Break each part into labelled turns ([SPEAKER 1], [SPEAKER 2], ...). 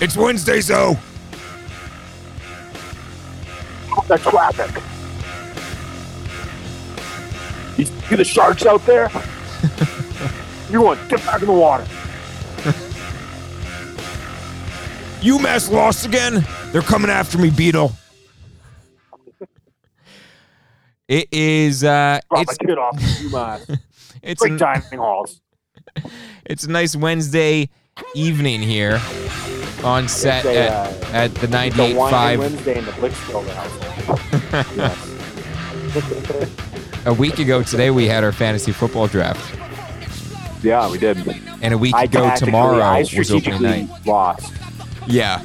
[SPEAKER 1] It's Wednesday, so.
[SPEAKER 2] The traffic. You see the sharks out there? you want get back in the water.
[SPEAKER 1] UMass lost again. They're coming after me, Beetle. It is. Uh,
[SPEAKER 2] Drop
[SPEAKER 1] it's
[SPEAKER 2] a kid off.
[SPEAKER 1] It's
[SPEAKER 2] Great dining halls.
[SPEAKER 1] it's a nice Wednesday evening here on set
[SPEAKER 2] a,
[SPEAKER 1] at,
[SPEAKER 2] uh,
[SPEAKER 1] at the
[SPEAKER 2] The
[SPEAKER 1] 98.5.
[SPEAKER 2] Wednesday in the Blitzfield yes.
[SPEAKER 1] A week ago today, we had our fantasy football draft,
[SPEAKER 2] Yeah, we did.
[SPEAKER 1] and a week
[SPEAKER 2] I
[SPEAKER 1] ago tomorrow
[SPEAKER 2] I
[SPEAKER 1] was opening night.
[SPEAKER 2] lost.
[SPEAKER 1] Yeah,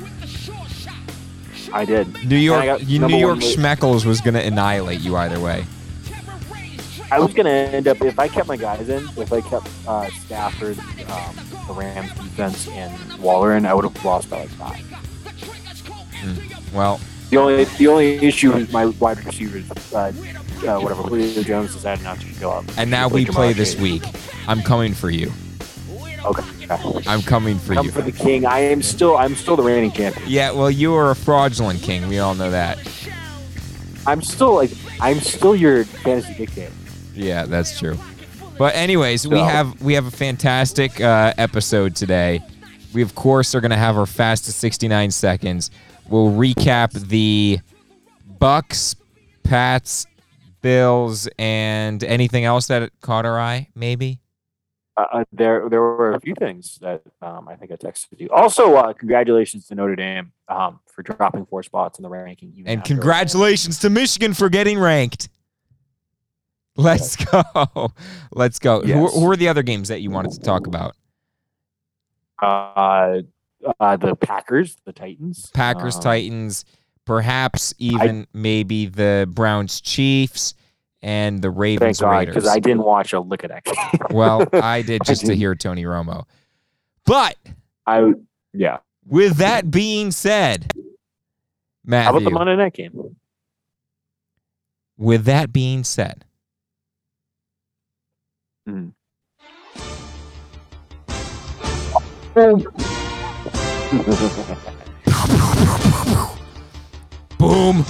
[SPEAKER 2] I did.
[SPEAKER 1] New York,
[SPEAKER 2] I got
[SPEAKER 1] you,
[SPEAKER 2] number
[SPEAKER 1] New York Schmeckles was gonna annihilate you either way.
[SPEAKER 2] I was gonna end up if I kept my guys in, if I kept uh, Stafford, um, the Rams defense, and Waller in, I would have lost by like five.
[SPEAKER 1] Well,
[SPEAKER 2] The only the only issue is my wide receivers, uh, uh, whatever Julio Jones decided not to go up.
[SPEAKER 1] and now we play
[SPEAKER 2] Ja'Marr
[SPEAKER 1] this
[SPEAKER 2] Chase.
[SPEAKER 1] week. I'm coming for you.
[SPEAKER 2] Okay.
[SPEAKER 1] I'm coming for
[SPEAKER 2] Come
[SPEAKER 1] you.
[SPEAKER 2] for the king. I am still I'm still the reigning champion.
[SPEAKER 1] Yeah, well, you are a fraudulent king. We all know that.
[SPEAKER 2] I'm still like I'm still your fantasy dictator.
[SPEAKER 1] Yeah, that's true. But anyways, we have we have a fantastic uh, episode today. We of course are gonna have our fastest 69 seconds. We'll recap the Bucks, Pats, Bills, and anything else that caught our eye. Maybe.
[SPEAKER 2] Uh, uh, there there were a few things that um, I think I texted you. Also, uh, congratulations to Notre Dame um, for dropping four spots in the ranking.
[SPEAKER 1] And congratulations to Michigan for getting ranked. Let's go. Let's go. Who,
[SPEAKER 2] Yes.
[SPEAKER 1] who are the other games that you wanted to talk about?
[SPEAKER 2] uh, uh, the Packers, the Titans,
[SPEAKER 1] Packers,
[SPEAKER 2] um,
[SPEAKER 1] Titans, perhaps even maybe the Browns, Chiefs, and the
[SPEAKER 2] Thank
[SPEAKER 1] Ravens,
[SPEAKER 2] God,
[SPEAKER 1] Raiders.
[SPEAKER 2] because I didn't watch a lick of that game.
[SPEAKER 1] well, I did
[SPEAKER 2] I
[SPEAKER 1] just to hear Tony Romo. But
[SPEAKER 2] I yeah.
[SPEAKER 1] with that being said, Matthew,
[SPEAKER 2] How about the Monday night game?
[SPEAKER 1] with that being said,
[SPEAKER 2] Mhm.
[SPEAKER 1] boom.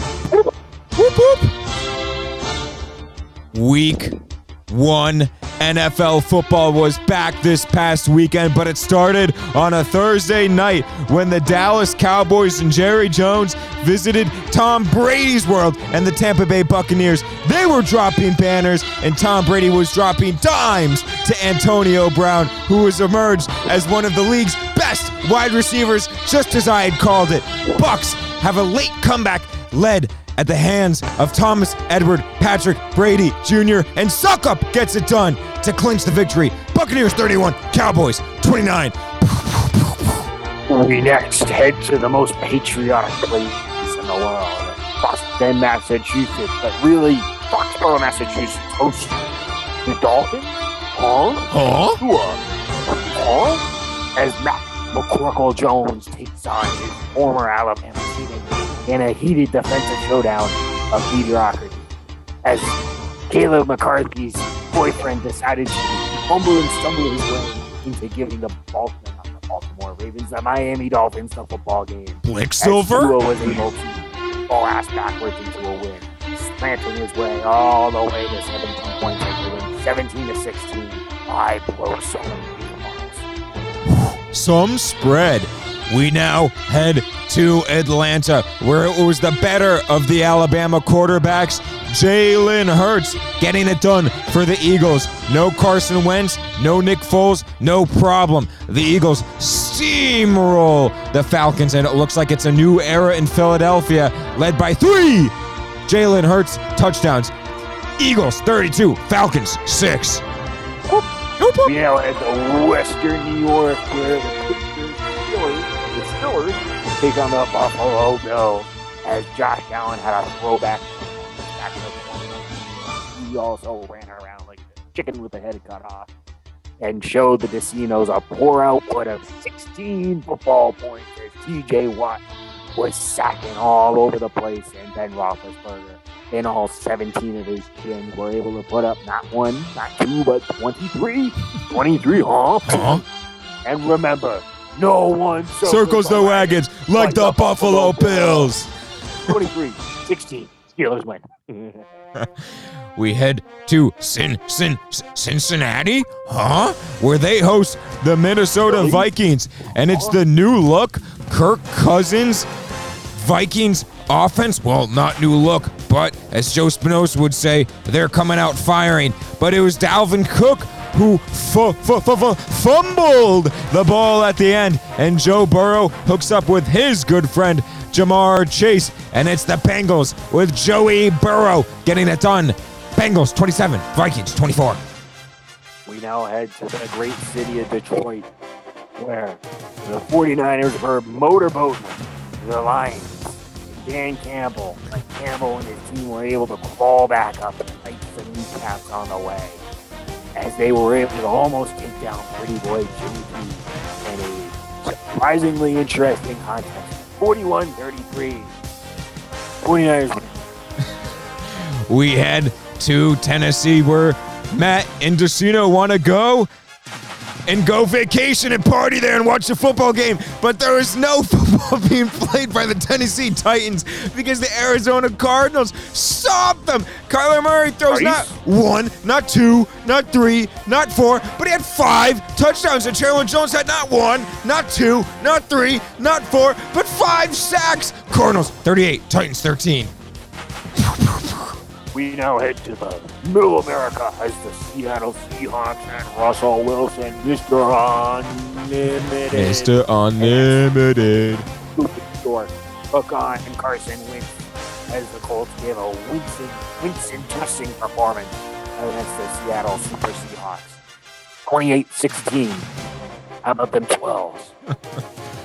[SPEAKER 1] Week one NFL football was back this past weekend, but it started on a Thursday night when the Dallas Cowboys and Jerry Jones visited Tom Brady's world and the Tampa Bay Buccaneers. They were dropping banners, and Tom Brady was dropping dimes to Antonio Brown, who has emerged as one of the league's best wide receivers, just as I had called it. Bucks have a late comeback led at the hands of Thomas Edward Patrick Brady Jr. and Succop gets it done to clinch the victory. Buccaneers 31, Cowboys 29.
[SPEAKER 2] We next head to the most patriotic place in the world, Boston, Massachusetts. But really, Foxborough, Massachusetts oh, hosts the Dolphins. Huh?
[SPEAKER 1] Huh?
[SPEAKER 2] Huh? As Matt McCorkle Jones takes on his former Alabama teammate in a heated defensive showdown of mediocrity. As Caleb McCarthy's boyfriend decided to fumble and stumble his way into giving the Baltimore, the Baltimore Ravens, the Miami Dolphins the football game.
[SPEAKER 1] Blick
[SPEAKER 2] As
[SPEAKER 1] Silver?
[SPEAKER 2] Tua was able to fall ass backwards into a win, slanting his way all the way to 17 points winning 17 to 16. I blow so many miles.
[SPEAKER 1] Some spread. We now head to Atlanta, where it was the better of the Alabama quarterbacks. Jalen Hurts getting it done for the Eagles. No Carson Wentz, no Nick Foles, no problem. The Eagles steamroll the Falcons, and it looks like it's a new era in Philadelphia, led by three Jalen Hurts touchdowns. Eagles 32, Falcons 6.
[SPEAKER 2] You know, at the Western New York, where the Pittsburgh Steelers, the Steelers, take on the Buffalo Bills, as Josh Allen had a throwback. back to the- He also ran around like a chicken with the head cut off and showed the Decinos a poor output of 16 football points as TJ Watt was sacking all over the place and Ben Roethlisberger in all 17 of his chins were able to put up not one, not two, but 23. 23, huh?
[SPEAKER 1] Huh?
[SPEAKER 2] And remember, No one
[SPEAKER 1] circles the wagons like the Buffalo Bills.
[SPEAKER 2] 23 16. Steelers win.
[SPEAKER 1] we head to Sin, Sin, Cincinnati, huh? Where they host the Minnesota Vikings. And it's the new look Kirk Cousins Vikings offense. Well, not new look, but as Joe Spinoza would say, they're coming out firing. But it was Dalvin Cook who fumbled the ball at the end, and Joe Burrow hooks up with his good friend Ja'Marr Chase, and it's the Bengals with Joey Burrow getting it done. Bengals 27, Vikings 24.
[SPEAKER 2] We now head to the great city of Detroit, where the 49ers were motorboating the Lions. Dan Campbell, Campbell and his team were able to crawl back up and fight some kneecaps on the way as they were able to almost take down Pretty Boy Jimmy G in a surprisingly interesting contest. 41 33. 49ers.
[SPEAKER 1] we head to Tennessee where Matt and Decino want to go and go vacation and party there and watch the football game. But there is no football being played by the Tennessee Titans because the Arizona Cardinals stopped them. Kyler Murray throws not one, not two, not three, not four, but he had five touchdowns. And Chandler Jones had not one, not two, not three, not four, but five sacks. Cardinals 38, Titans 13
[SPEAKER 2] we now head to the middle America as the Seattle Seahawks and Russell Wilson, Mr. Unlimited.
[SPEAKER 1] Mr. Unlimited.
[SPEAKER 2] Hook on and Carson Wentz as the Colts give a wincing, wincing, twisting performance against the Seattle Super Seahawks. 28-16. How about them 12s?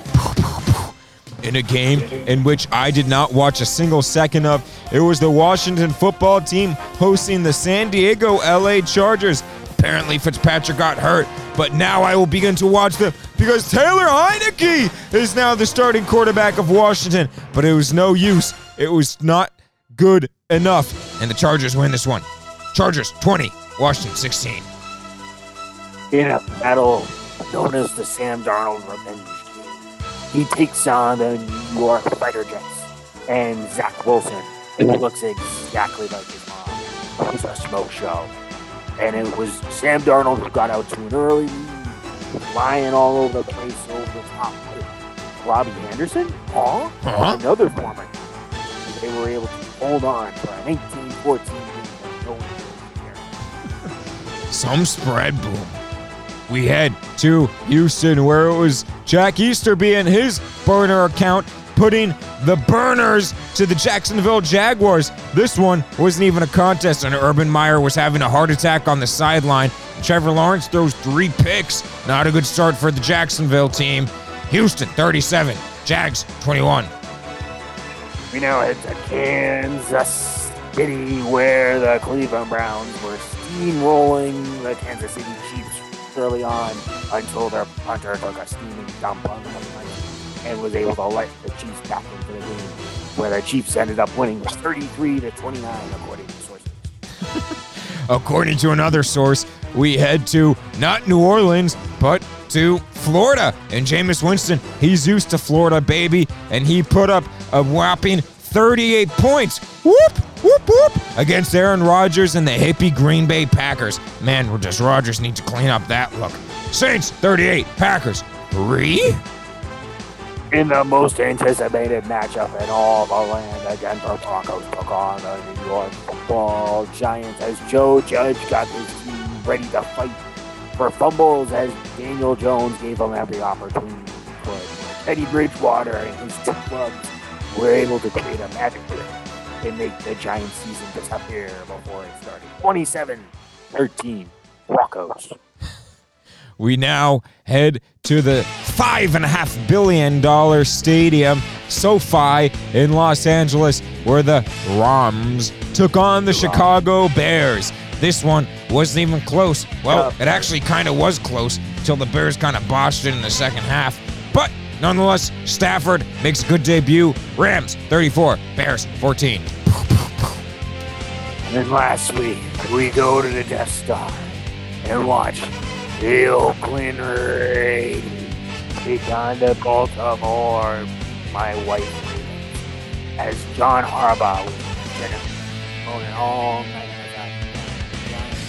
[SPEAKER 1] in a game in which I did not watch a single second of. It was the Washington football team hosting the San Diego LA Chargers. Apparently, Fitzpatrick got hurt, but now I will begin to watch them because Taylor Heinicke is now the starting quarterback of Washington. But it was no use. It was not good enough. And the Chargers win this one. Chargers 20, Washington 16.
[SPEAKER 2] In a battle known as the Sam Darnold Revenge he takes on the New York Fighter Jets and Zach Wilson, who looks exactly like his mom. It was a smoke show. And it was Sam Darnold who got out to an early lead, flying all over the place over the top. Robbie Anderson? Huh? Uh-huh. Another former. They were able to hold on for a 1914
[SPEAKER 1] Some spread boom we head to Houston, where it was Jack Easterby and his burner account putting the burners to the Jacksonville Jaguars. This one wasn't even a contest, and Urban Meyer was having a heart attack on the sideline. Trevor Lawrence throws three picks. Not a good start for the Jacksonville team. Houston 37, Jags 21.
[SPEAKER 2] We now head to Kansas City, where the Cleveland Browns were steamrolling the Kansas City Chiefs early on until their punter took a steaming dump on the and was able to let the Chiefs back into the game, where the Chiefs ended up winning 33 to 29, according to sources.
[SPEAKER 1] according to another source, we head to not New Orleans, but to Florida. And Jameis Winston, he's used to Florida, baby, and he put up a whopping 38 points. Whoop, whoop, whoop. Against Aaron Rodgers and the hippie Green Bay Packers. Man, does Rodgers need to clean up that look. Saints 38, Packers 3.
[SPEAKER 2] In the most anticipated matchup in all the land, the Denver Broncos took on the New York Football Giants as Joe Judge got his team ready to fight for fumbles as Daniel Jones gave them every opportunity. Teddy Bridgewater and his clubs were able to create a magic trick and make the Giants season disappear before it started. 27 13 Broncos.
[SPEAKER 1] We now head to the $5.5 billion stadium, SoFi, in Los Angeles, where the Rams took on the, the Chicago Bears. This one wasn't even close. Well, it actually kind of was close until the Bears kind of botched it in the second half. But Nonetheless, Stafford makes a good debut. Rams 34, Bears 14.
[SPEAKER 2] And last week, we go to the Death Star and watch the Oakland Raiders
[SPEAKER 3] take on the Baltimore, my wife, as John Harbaugh was all night.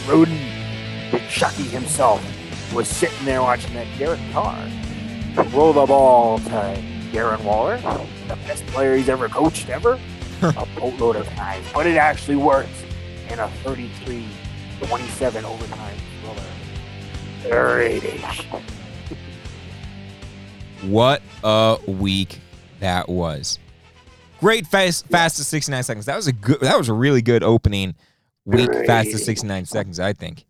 [SPEAKER 3] Gruden, the Chucky himself, was sitting there watching that Derek Carr throw the ball to Darren Waller, the best player he's ever coached ever, a boatload of times. But it actually worked in a 33 27 overtime thriller. Brady.
[SPEAKER 1] What a week that was. Great fast fast fastest 69 seconds. That was a good that was a really good opening week
[SPEAKER 3] Great.
[SPEAKER 1] fastest 69 seconds, I think.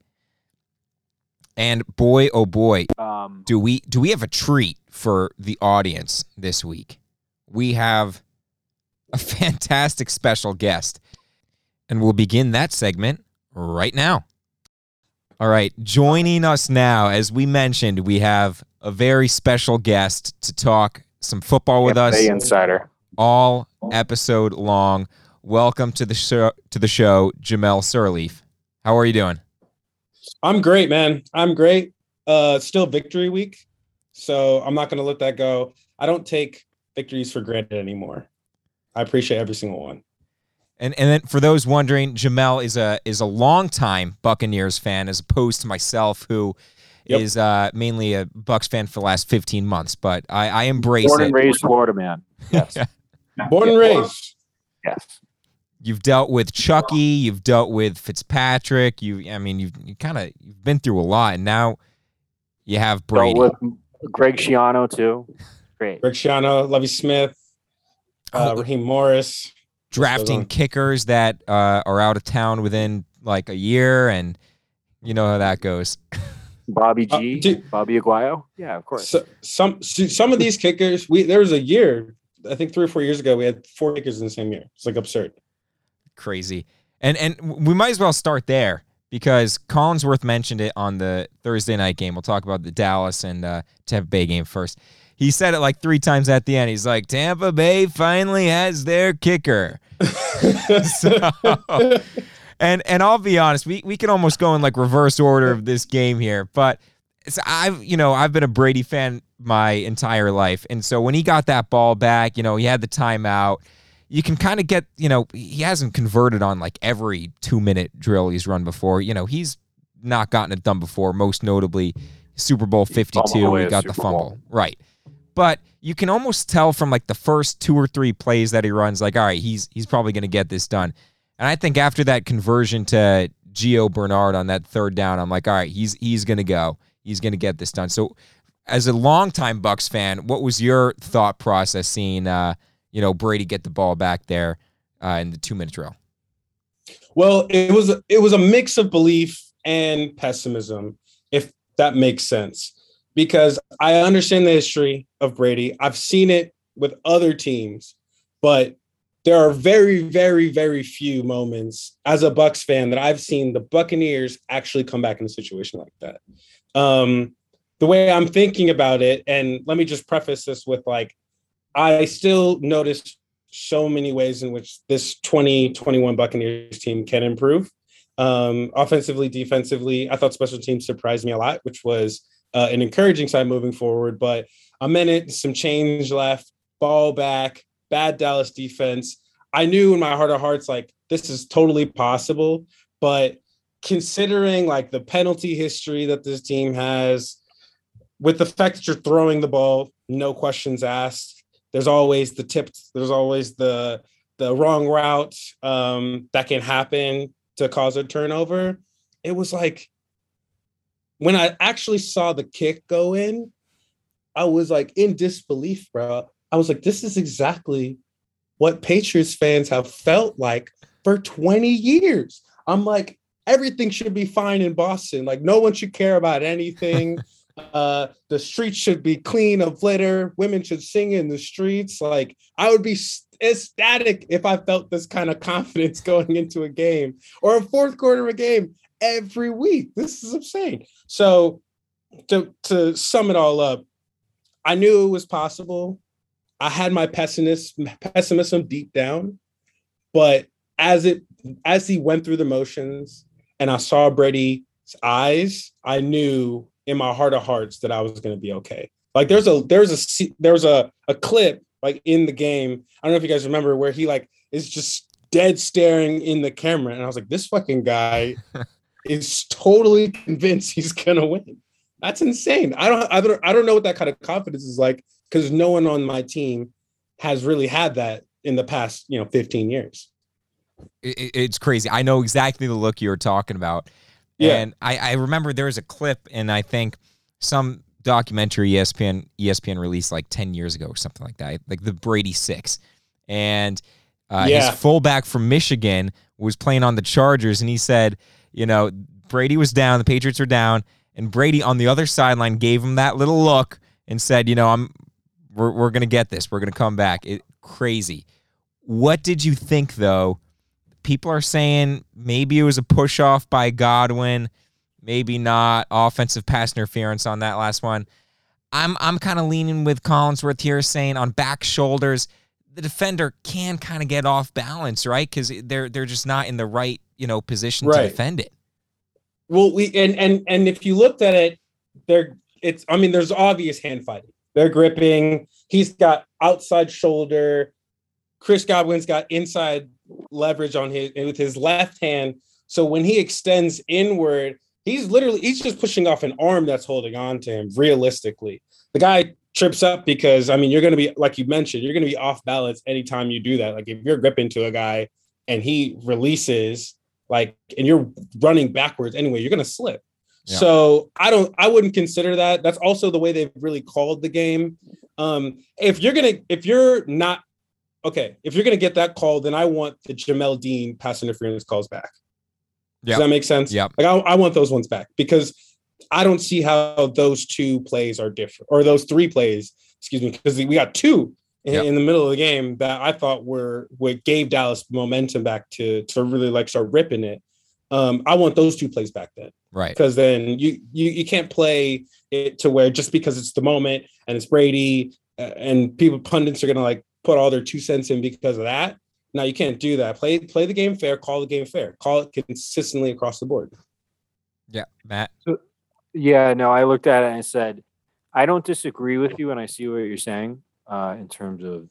[SPEAKER 1] And boy oh boy,
[SPEAKER 3] Um,
[SPEAKER 1] do we do we have a treat for the audience this week? We have a fantastic special guest. And we'll begin that segment right now. All right, joining us now, as we mentioned, we have a very special guest to talk some football with us
[SPEAKER 3] insider.
[SPEAKER 1] all episode long. Welcome to the show to the show, Jamel Sirleaf. How are you doing?
[SPEAKER 4] I'm great, man. I'm great. Uh still victory week. So I'm not gonna let that go. I don't take victories for granted anymore. I appreciate every single one.
[SPEAKER 1] And and then for those wondering, Jamel is a is a longtime Buccaneers fan as opposed to myself, who is
[SPEAKER 4] Yep.
[SPEAKER 1] uh, mainly a Bucks fan for the last 15 months. But I, I embrace
[SPEAKER 3] Born
[SPEAKER 1] it.
[SPEAKER 3] and raised Florida man. Yes.
[SPEAKER 4] Born and raised.
[SPEAKER 3] yes.
[SPEAKER 1] You've dealt with Chucky, you've dealt with Fitzpatrick. You, I mean, you've you kind of you've been through a lot, and now you have Brady.
[SPEAKER 3] Dealt with Greg Schiano too. Great.
[SPEAKER 4] Greg Schiano, Lovie Smith, uh,
[SPEAKER 1] Oh.
[SPEAKER 4] Raheem Morris.
[SPEAKER 1] drafting kickers that uh, are out of town within like a year, and you know how that goes.
[SPEAKER 3] Bobby
[SPEAKER 4] Uh,
[SPEAKER 3] G.
[SPEAKER 4] dude-
[SPEAKER 3] Bobby Aguayo. Yeah, of course.
[SPEAKER 4] So, some some of these kickers, we there was a year, I think three or four years ago, we had four kickers in the same year. It's like absurd.
[SPEAKER 1] Crazy, and and we might as well start there because Collinsworth mentioned it on the Thursday night game. We'll talk about the Dallas and uh, Tampa Bay game first. He said it like three times at the end. He's like, Tampa Bay finally has their kicker. So- and and I'll be honest, we we can almost go in like reverse order of this game here, but I've you know I've been a Brady fan my entire life, and so when he got that ball back, you know he had the timeout. You can kind of get you know he hasn't converted on like every two minute drill he's run before. You know he's not gotten it done before. Most notably, Super Bowl Fifty
[SPEAKER 3] fumbled
[SPEAKER 1] he got the
[SPEAKER 3] Super Bowl.
[SPEAKER 1] fumble right. But you can almost tell from like the first two or three plays that he runs, like, all right, he's he's probably going to get this done. And I think after that conversion to Gio Bernard on that third down, I'm like, all right, he's he's going to go. He's going to get this done. So, as a longtime Bucks fan, what was your thought process seeing, uh, you know, Brady get the ball back there uh, in the two minute drill?
[SPEAKER 4] Well, it was it was a mix of belief and pessimism, if that makes sense. Because I understand the history of Brady. I've seen it with other teams, but there are very, very, very few moments as a Bucks fan that I've seen the Buccaneers actually come back in a situation like that. Um, the way I'm thinking about it, and let me just preface this with like, I still noticed so many ways in which this 2021 Buccaneers team can improve. Um, offensively, defensively, I thought special teams surprised me a lot, which was uh, an encouraging sign moving forward. But a minute, some change left, ball back, bad Dallas defense. I knew in my heart of hearts, like this is totally possible. But considering like the penalty history that this team has, with the fact that you're throwing the ball, no questions asked, there's always the tips, there's always the the wrong route um, that can happen to cause a turnover. It was like when I actually saw the kick go in, I was like in disbelief, bro. I was like, this is exactly what Patriots fans have felt like for 20 years. I'm like, everything should be fine in Boston. Like, no one should care about anything. uh, the streets should be clean of litter. Women should sing in the streets. Like, I would be ecstatic if I felt this kind of confidence going into a game or a fourth quarter of a game every week. This is insane. So, to to sum it all up, I knew it was possible. I had my pessimism pessimism deep down, but as it as he went through the motions and I saw Brady's eyes, I knew in my heart of hearts that I was going to be okay. Like there's a there's a there's a a clip like in the game. I don't know if you guys remember where he like is just dead staring in the camera, and I was like, this fucking guy is totally convinced he's gonna win. That's insane. I don't I don't I don't know what that kind of confidence is like because no one on my team has really had that in the past you know 15 years.
[SPEAKER 1] It, it's crazy. I know exactly the look you were talking about. Yeah. And I, I remember there was a clip, and I think some documentary ESPN ESPN released like 10 years ago or something like that, like the Brady Six. And uh, yeah. his fullback from Michigan was playing on the Chargers, and he said, you know, Brady was down, the Patriots were down, and Brady on the other sideline gave him that little look and said, you know, I'm we're, we're gonna get this, we're gonna come back. It crazy. What did you think though? People are saying maybe it was a push off by Godwin, maybe not offensive pass interference on that last one. I'm I'm kind of leaning with Collinsworth here, saying on back shoulders, the defender can kind of get off balance, right? Because they're they're just not in the right you know position right. to defend it.
[SPEAKER 4] Well, we and and and if you looked at it, there it's I mean, there's obvious hand fighting. They're gripping. He's got outside shoulder. Chris Godwin's got inside leverage on his with his left hand. So when he extends inward, he's literally he's just pushing off an arm that's holding on to him. Realistically, the guy trips up because I mean you're going to be like you mentioned you're going to be off balance anytime you do that. Like if you're gripping to a guy and he releases like and you're running backwards anyway, you're going to slip. Yeah. So I don't I wouldn't consider that. That's also the way they've really called the game. Um if you're going to if you're not okay, if you're going to get that call then I want the Jamel Dean pass interference calls back. Yep. Does that make sense?
[SPEAKER 1] Yeah.
[SPEAKER 4] Like I, I want those ones back because I don't see how those two plays are different or those three plays, excuse me, because we got two in, yep. in, the middle of the game that I thought were what gave Dallas momentum back to to really like start ripping it. Um, I want those two plays back then.
[SPEAKER 1] Right.
[SPEAKER 4] Because then you you you can't play it to where just because it's the moment and it's Brady uh, and people pundits are gonna like put all their two cents in because of that. Now you can't do that. Play play the game fair, call the game fair, call it consistently across the board.
[SPEAKER 1] Yeah, Matt.
[SPEAKER 2] So, yeah, no, I looked at it and I said, I don't disagree with you, and I see what you're saying uh, in terms of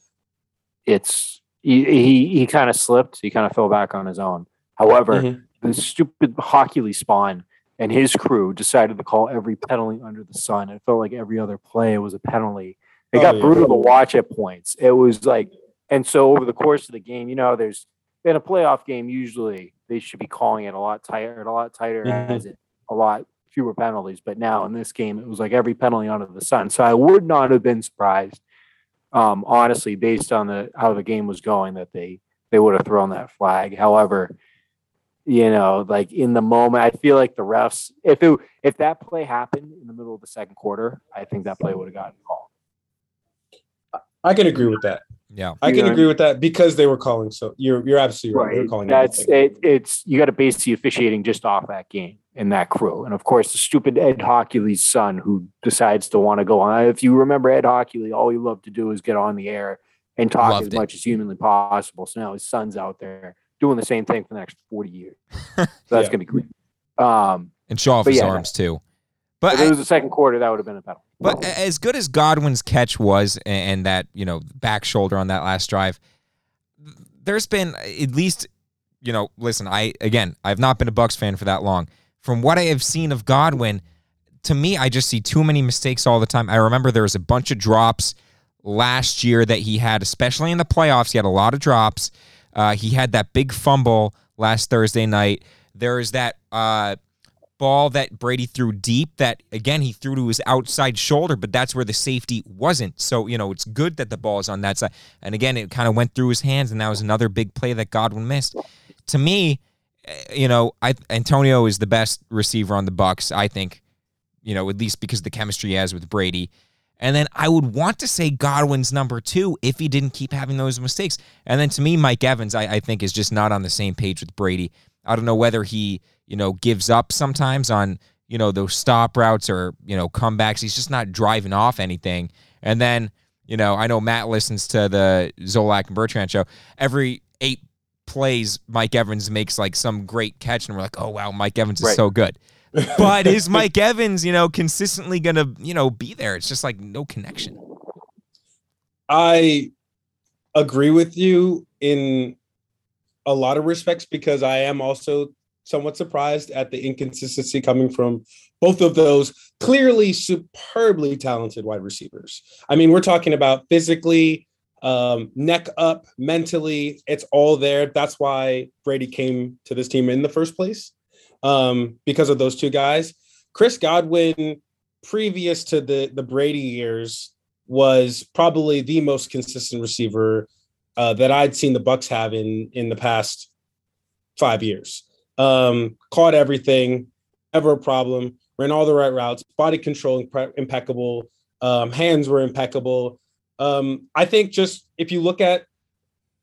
[SPEAKER 2] it's he he, he kind of slipped, he kind of fell back on his own. However, mm-hmm. the stupid hockey spawn and his crew decided to call every penalty under the sun. It felt like every other play was a penalty. It oh, got yeah. brutal to watch at points. It was like, and so over the course of the game, you know, there's in a playoff game, usually they should be calling it a lot tighter, a lot tighter mm-hmm. as it a lot fewer penalties. But now in this game, it was like every penalty under the sun. So I would not have been surprised, um, honestly, based on the how the game was going, that they they would have thrown that flag. However, you know, like in the moment, I feel like the refs, if it if that play happened in the middle of the second quarter, I think that play would have gotten called.
[SPEAKER 4] I can agree with that.
[SPEAKER 1] Yeah,
[SPEAKER 4] I can agree with that because they were calling. So you're you're absolutely right. right. They're calling.
[SPEAKER 2] That's it, it's you got to base the officiating just off that game and that crew, and of course the stupid Ed Hochuli's son who decides to want to go on. If you remember Ed Hochuli, all he loved to do is get on the air and talk Loved as it. much as humanly possible. So now his son's out there doing the same thing for the next 40 years. So that's yeah. gonna be great. Um,
[SPEAKER 1] and show off his yeah, arms too.
[SPEAKER 2] But if it was the second quarter, that would have been a penalty.
[SPEAKER 1] But as good as Godwin's catch was, and that you know back shoulder on that last drive, there's been at least, you know, listen. I again, I've not been a Bucks fan for that long. From what I have seen of Godwin, to me, I just see too many mistakes all the time. I remember there was a bunch of drops last year that he had, especially in the playoffs. He had a lot of drops. Uh, he had that big fumble last Thursday night. There is that. Uh, ball that Brady threw deep that again he threw to his outside shoulder, but that's where the safety wasn't. So, you know, it's good that the ball is on that side. And again, it kind of went through his hands and that was another big play that Godwin missed. To me, eh, you know, I Antonio is the best receiver on the Bucks, I think, you know, at least because the chemistry he has with Brady. And then I would want to say Godwin's number two if he didn't keep having those mistakes. And then to me, Mike Evans, I, I think, is just not on the same page with Brady. I don't know whether he you know, gives up sometimes on, you know, those stop routes or, you know, comebacks. He's just not driving off anything. And then, you know, I know Matt listens to the Zolak and Bertrand show. Every eight plays, Mike Evans makes like some great catch, and we're like, oh, wow, Mike Evans is right. so good. but is Mike Evans, you know, consistently going to, you know, be there? It's just like no connection.
[SPEAKER 4] I agree with you in a lot of respects because I am also somewhat surprised at the inconsistency coming from both of those clearly superbly talented wide receivers. I mean, we're talking about physically, um, neck up, mentally, it's all there. That's why Brady came to this team in the first place um, because of those two guys. Chris Godwin, previous to the the Brady years, was probably the most consistent receiver uh, that I'd seen the Bucks have in in the past five years. Um, caught everything, never a problem. Ran all the right routes, body control impeccable, um, hands were impeccable. Um, I think just if you look at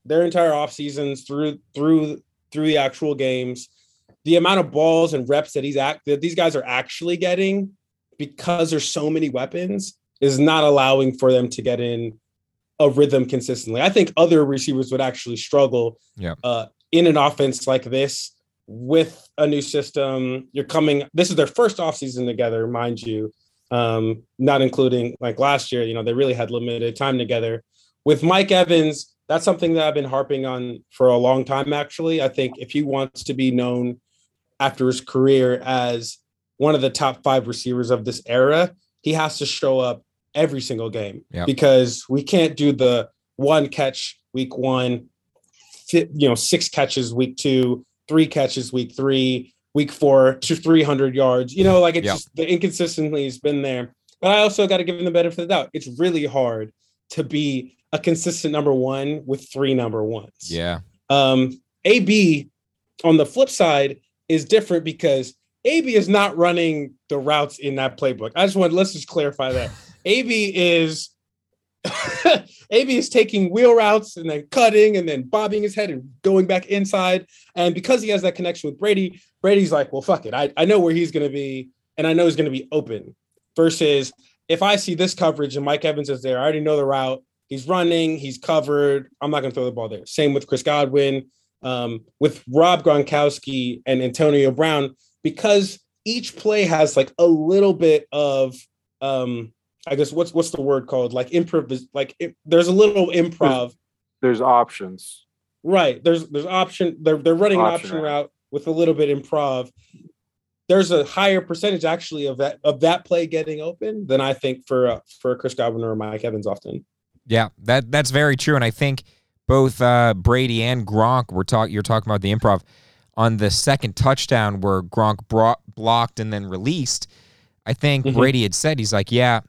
[SPEAKER 4] their entire off seasons through through through the actual games, the amount of balls and reps that he's act that these guys are actually getting because there's so many weapons is not allowing for them to get in a rhythm consistently. I think other receivers would actually struggle
[SPEAKER 1] yeah.
[SPEAKER 4] uh, in an offense like this with a new system. You're coming, this is their first offseason together, mind you, um, not including like last year, you know, they really had limited time together. With Mike Evans, that's something that I've been harping on for a long time, actually. I think if he wants to be known after his career as one of the top five receivers of this era, he has to show up every single game
[SPEAKER 1] yep.
[SPEAKER 4] because we can't do the one catch week one, you know, six catches week two, three catches week three, week four to 300 yards. You know, like it's just the inconsistency has been there. But I also got to give him the benefit of the doubt. It's really hard to be a consistent number one with three number ones.
[SPEAKER 1] Yeah.
[SPEAKER 4] Um, AB on the flip side is different because AB is not running the routes in that playbook. I just want let's just clarify that. AB is AB is taking wheel routes and then cutting and then bobbing his head and going back inside. And because he has that connection with Brady, Brady's like, well, fuck it. I, I know where he's going to be and I know he's going to be open. Versus if I see this coverage and Mike Evans is there, I already know the route. He's running, he's covered. I'm not going to throw the ball there. Same with Chris Godwin, um, with Rob Gronkowski and Antonio Brown, because each play has like a little bit of um, I guess what's what's the word called? Like improv. Like it, there's a little improv.
[SPEAKER 3] There's, there's, options.
[SPEAKER 4] Right. There's there's option. They're they're running option, option route with a little bit improv. There's a higher percentage actually of that of that play getting open than I think for uh, for Chris Godwin or Mike Evans often.
[SPEAKER 1] Yeah, that that's very true, and I think both uh, Brady and Gronk were talking. You're talking about the improv on the second touchdown where Gronk brought blocked and then released. I think mm-hmm. Brady had said he's like, yeah,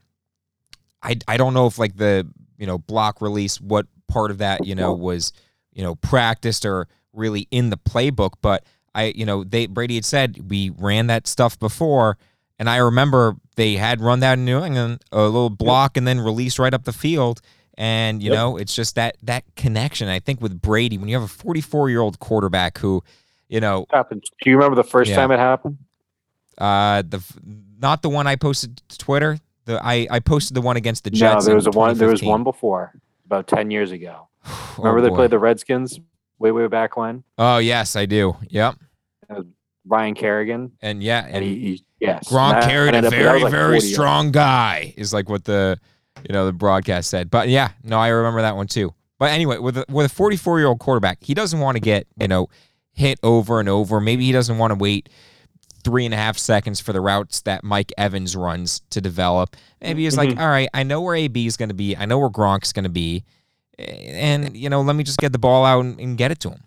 [SPEAKER 1] I I don't know if like the you know block release what part of that you know was you know practiced or really in the playbook, but I you know they Brady had said we ran that stuff before, and I remember they had run that in New England a little block and then release right up the field. And you yep. know, it's just that that connection. I think with Brady, when you have a 44 year old quarterback who, you know,
[SPEAKER 3] happened. Do you remember the first yeah. time it happened?
[SPEAKER 1] Uh, the not the one I posted to Twitter. The I I posted the one against the Jets.
[SPEAKER 3] No, there was a one. There was one before about ten years ago. Oh, Remember oh, they played the Redskins way way back when.
[SPEAKER 1] Oh yes, I do. Yep.
[SPEAKER 3] Ryan Kerrigan.
[SPEAKER 1] And yeah,
[SPEAKER 3] and, and he, he yes,
[SPEAKER 1] Gronk carried a very like very strong yards. guy. Is like what the you know the broadcast said. But yeah, no, I remember that one too. But anyway, with a, with a 44 year old quarterback, he doesn't want to get you know hit over and over. Maybe he doesn't want to wait three and a half seconds for the routes that Mike Evans runs to develop. Maybe he's mm-hmm. like, all right, I know where AB is going to be. I know where Gronk's going to be. And, you know, let me just get the ball out and, and get it to him.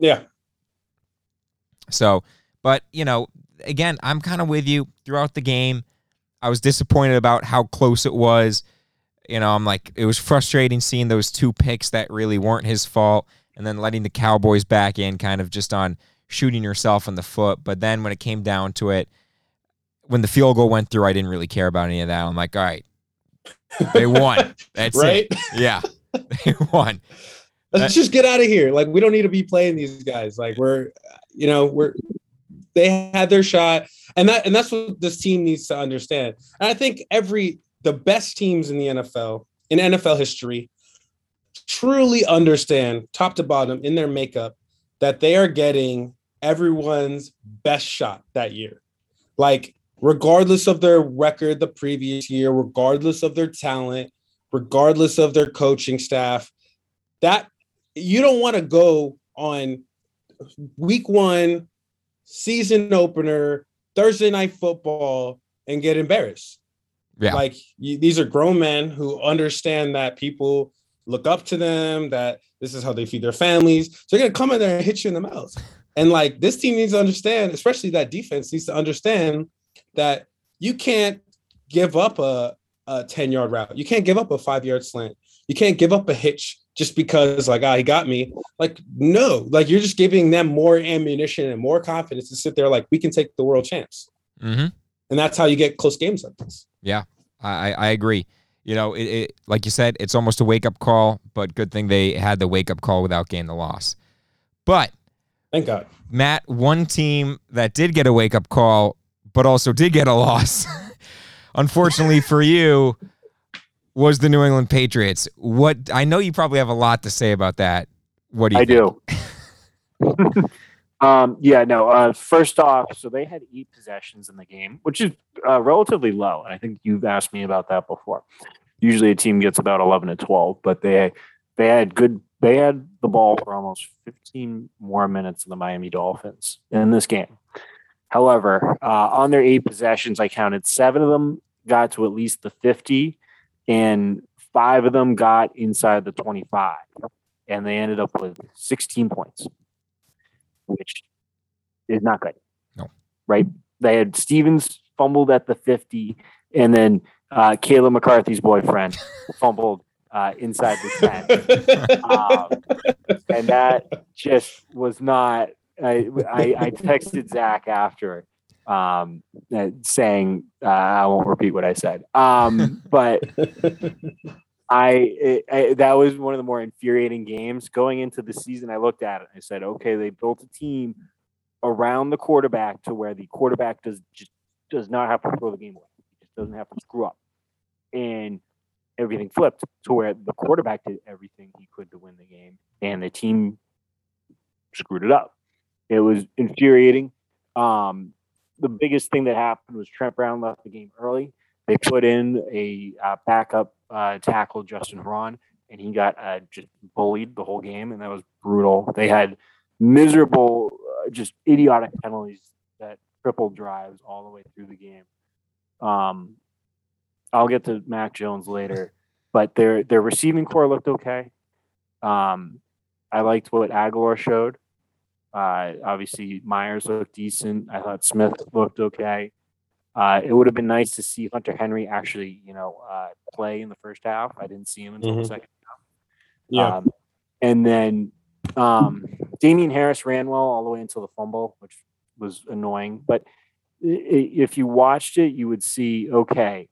[SPEAKER 4] Yeah.
[SPEAKER 1] So, but, you know, again, I'm kind of with you throughout the game. I was disappointed about how close it was. You know, I'm like, it was frustrating seeing those two picks that really weren't his fault and then letting the Cowboys back in kind of just on shooting yourself in the foot. But then when it came down to it, when the field goal went through, I didn't really care about any of that. I'm like, all right, they won. That's right. It. Yeah, they won.
[SPEAKER 4] Let's just get out of here. Like we don't need to be playing these guys. Like we're, you know, we're they had their shot, and that and that's what this team needs to understand. And I think every the best teams in the NFL in NFL history truly understand top to bottom in their makeup that they are getting everyone's best shot that year. Like, regardless of their record the previous year, regardless of their talent, regardless of their coaching staff, that you don't want to go on week one, season opener, Thursday night football, and get embarrassed. Yeah. Like you, these are grown men who understand that people look up to them, that this is how they feed their families. So they're gonna come in there and hit you in the mouth. And like this team needs to understand, especially that defense needs to understand that you can't give up a, a 10 yard route. You can't give up a five yard slant. You can't give up a hitch just because like ah he got me. Like no. Like you're just giving them more ammunition and more confidence to sit there like we can take the world champs. Mm-hmm. and that's how you get close games like this.
[SPEAKER 1] Yeah. I i agree. You know it, it like you said it's almost a wake-up call but good thing they had the wake-up call without getting the loss. But
[SPEAKER 4] thank god
[SPEAKER 1] matt one team that did get a wake-up call but also did get a loss unfortunately for you was the New England Patriots. What I know you probably have a lot to say about that. What do you I
[SPEAKER 2] think? do. um, yeah, no. Uh, first off, so they had eight possessions in the game, which is uh, relatively low. And I think you've asked me about that before. Usually, a team gets about eleven to twelve, but they they had good. They had the ball for almost fifteen more minutes than the Miami Dolphins in this game. However, uh, on their eight possessions, I counted seven of them got to at least the fifty and five of them got inside the 25 and they ended up with 16 points which is not good.
[SPEAKER 1] No.
[SPEAKER 2] Right? They had stevens fumbled at the 50 and then uh, Kayla McCarthy's boyfriend fumbled uh, inside the 10 um, and that just was not I, I, I texted Zach after um, uh, saying uh, I won't repeat what I said. Um, but I, it, I, that was one of the more infuriating games going into the season. I looked at it. I said, okay, they built a team around the quarterback to where the quarterback does just does not have to throw the game away. He just doesn't have to screw up, and everything flipped to where the quarterback did everything he could to win the game, and the team screwed it up. It was infuriating. Um, the biggest thing that happened was Trent Brown left the game early. They put in a uh, backup uh, tackle, Justin Braun, and he got uh, just bullied the whole game, and that was brutal. They had miserable, uh, just idiotic penalties that tripled drives all the way through the game. Um, I'll get to Mac Jones later, but their their receiving core looked okay. Um, I liked what Agholor showed. Uh, obviously, Meyers looked decent. I thought Smith looked okay. Uh, it would have been nice to see Hunter Henry actually, you know, uh, play in the first half. I didn't see him until mm-hmm. the second half.
[SPEAKER 4] Yeah.
[SPEAKER 2] Um, and then um, Damien Harris ran well all the way until the fumble, which was annoying. But if you watched it, you would see okay,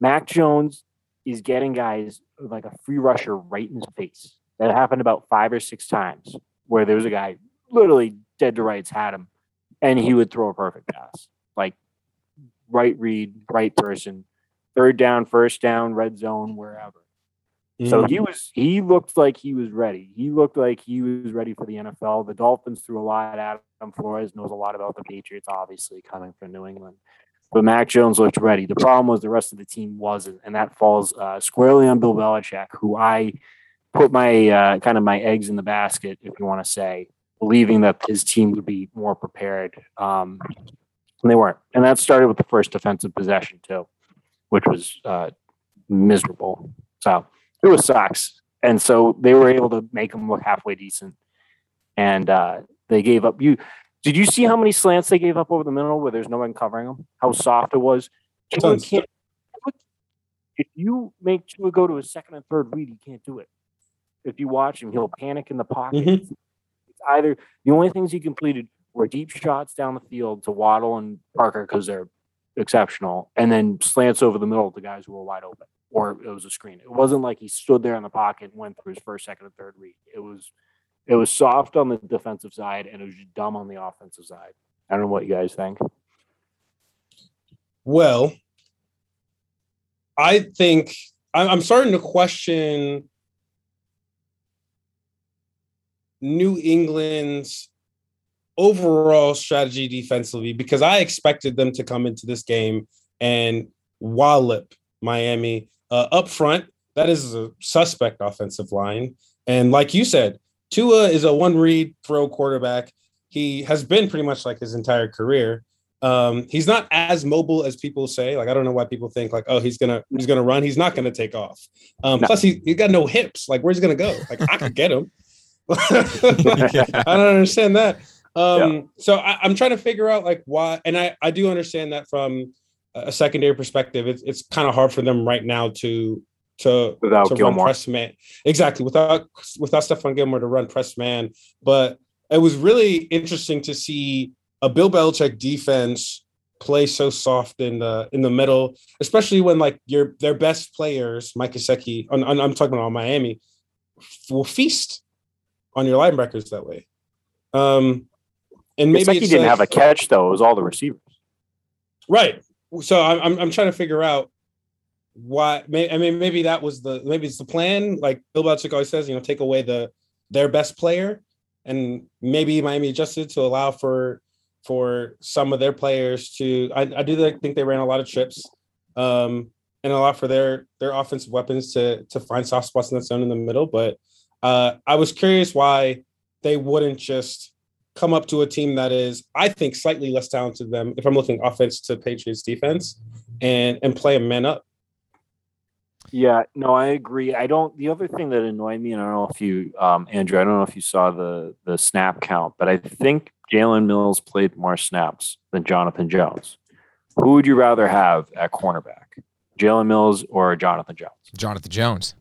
[SPEAKER 2] Mac Jones is getting guys like a free rusher right in his face. That happened about five or six times where there was a guy literally dead to rights had him, and he would throw a perfect pass. Like right read, right person, third down, first down, red zone, wherever. Mm-hmm. So he was he looked like he was ready. He looked like he was ready for the NFL. The Dolphins threw a lot at him. Flores knows a lot about the Patriots, obviously coming from New England. But Mac Jones looked ready. The problem was the rest of the team wasn't, and that falls uh, squarely on Bill Belichick, who I put my uh, kind of my eggs in the basket, if you want to say, believing that his team would be more prepared. Um, and they weren't. And that started with the first defensive possession, too, which was uh, miserable. So it was sucks. And so they were able to make them look halfway decent. And uh, they gave up. You did you see how many slants they gave up over the middle where there's no one covering them? How soft it was. if you make Tua go to a second and third read, he can't do it. If you watch him, he'll panic in the pocket. Mm-hmm either the only things he completed were deep shots down the field to Waddle and Parker because they're exceptional, and then slants over the middle to guys who were wide open, or it was a screen. It wasn't like he stood there in the pocket and went through his first, second, and third read. It was it was soft on the defensive side and it was dumb on the offensive side. I don't know what you guys think.
[SPEAKER 4] Well, I think I'm starting to question New England's overall strategy defensively because I expected them to come into this game and wallop Miami uh, up front. That is a suspect offensive line. And like you said, Tua is a one read throw quarterback. He has been pretty much like his entire career. Um, he's not as mobile as people say. Like I don't know why people think like, oh, he's gonna he's gonna run. He's not gonna take off. Um, no. Plus, he he got no hips. Like where's he gonna go? Like I could get him. I don't understand that. Um, yeah. So I, am trying to figure out like why, and I I do understand that from a secondary perspective, it's it's kind of hard for them right now to to
[SPEAKER 2] without
[SPEAKER 4] to
[SPEAKER 2] Gilmore.
[SPEAKER 4] run press man exactly without without Stephon Gilmore to run press man. But it was really interesting to see a Bill Belichick defense play so soft in the in the middle, especially when like your their best players, Mike Gesicki, I'm talking about Miami, will feast on your linebackers that way. Um,
[SPEAKER 2] and maybe he didn't like, have a catch though; it was all the receivers.
[SPEAKER 4] Right. So I'm I'm trying to figure out why. I mean, maybe that was the maybe it's the plan. Like Bill Belichick always says, you know, take away the their best player, and maybe Miami adjusted to allow for for some of their players to. I, I do think they ran a lot of trips, um, and a lot for their their offensive weapons to to find soft spots in the zone in the middle. But uh, I was curious why they wouldn't just come up to a team that is, I think, slightly less talented than them. If I'm looking offense to Patriots defense, and and play a man up.
[SPEAKER 2] Yeah, no, I agree. I don't. The other thing that annoyed me, and I don't know if you, um, Andrew, I don't know if you saw the the snap count, but I think Jalen Mills played more snaps than Jonathan Jones. Who would you rather have at cornerback, Jalen Mills or Jonathan Jones?
[SPEAKER 1] Jonathan Jones.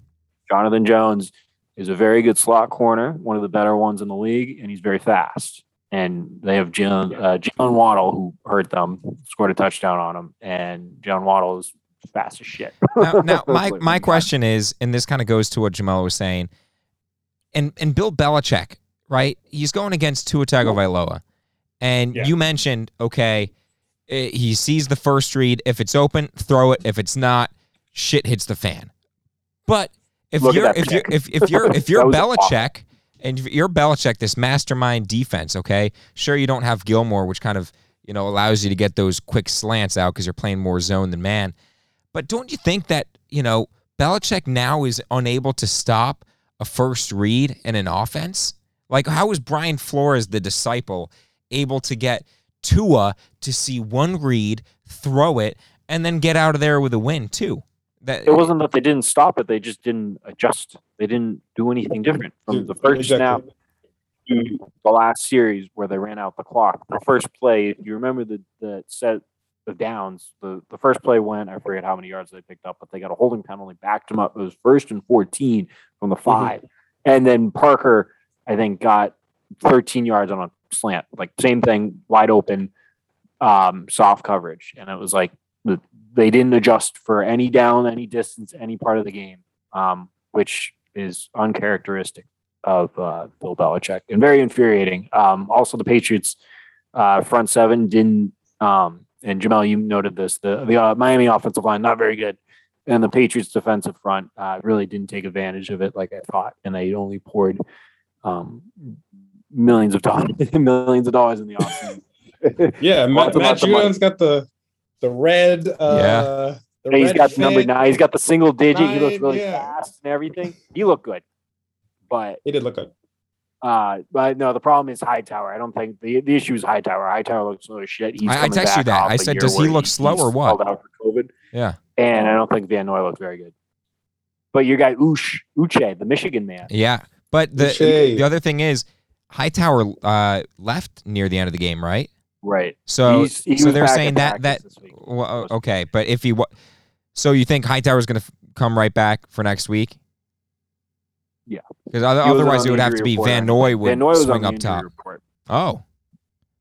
[SPEAKER 2] Jonathan Jones is a very good slot corner, one of the better ones in the league, and he's very fast. And they have Jalen, uh, Jalen Waddle, who hurt them, scored a touchdown on him, and Jalen Waddle is fast as shit.
[SPEAKER 1] now, now my, my question is, and this kind of goes to what Jamal was saying, and and Bill Belichick, right? He's going against Tua Tagovailoa, and yeah. you mentioned, okay, eh, he sees the first read. If it's open, throw it. If it's not, shit hits the fan. But if Look you're if you're if, if you're if you're Belichick and you're Belichick, this mastermind defense, okay, sure you don't have Gilmore, which kind of you know allows you to get those quick slants out because you're playing more zone than man. But don't you think that you know Belichick now is unable to stop a first read in an offense? Like how is Brian Flores, the disciple, able to get Tua to see one read, throw it, and then get out of there with a win too?
[SPEAKER 2] That, it wasn't that they didn't stop it; they just didn't adjust. They didn't do anything different from the first exactly. snap to the last series where they ran out the clock. The first play, if you remember the the set of downs, the the first play went. I forget how many yards they picked up, but they got a holding penalty, backed them up. It was first and fourteen from the mm-hmm. 5 mm-hmm. and then Parker, I think, got 13 yards on a slant, like same thing, wide open, um, soft coverage, and it was like they didn't adjust for any down, any distance, any part of the game, um, which is uncharacteristic of uh, Bill Belichick and very infuriating. Um, also, the Patriots uh, front seven didn't, um, and Jamal, you noted this, the, the uh, Miami offensive line, not very good. And the Patriots defensive front uh, really didn't take advantage of it like I thought. And they only poured um, millions of dollars, millions of dollars in the offseason.
[SPEAKER 4] yeah, Matt, Matt Judon's got the the red. Uh, yeah.
[SPEAKER 2] The he's red got the number nine. He's got the single digit. Nine, he looks really yeah. fast and everything. He looked good, but
[SPEAKER 4] he did look good.
[SPEAKER 2] Uh, but no, the problem is Hightower. I don't think the the issue is Hightower. Hightower looks slow as shit.
[SPEAKER 1] He's I, I text you that. I said, does he look slow or what?
[SPEAKER 2] Out for COVID.
[SPEAKER 1] Yeah,
[SPEAKER 2] and I don't think Van Noy looks very good. But your guy Ush Uche, the Michigan man.
[SPEAKER 1] Yeah, but the Uche. the other thing is Hightower uh, left near the end of the game, right?
[SPEAKER 2] Right.
[SPEAKER 1] So he so they're saying that that well, okay, but if he so you think Hightower is going to f- come right back for next week?
[SPEAKER 2] Yeah.
[SPEAKER 1] Because otherwise it would have to be Van Noy would Van Noy swing up top.
[SPEAKER 2] Report.
[SPEAKER 1] Oh.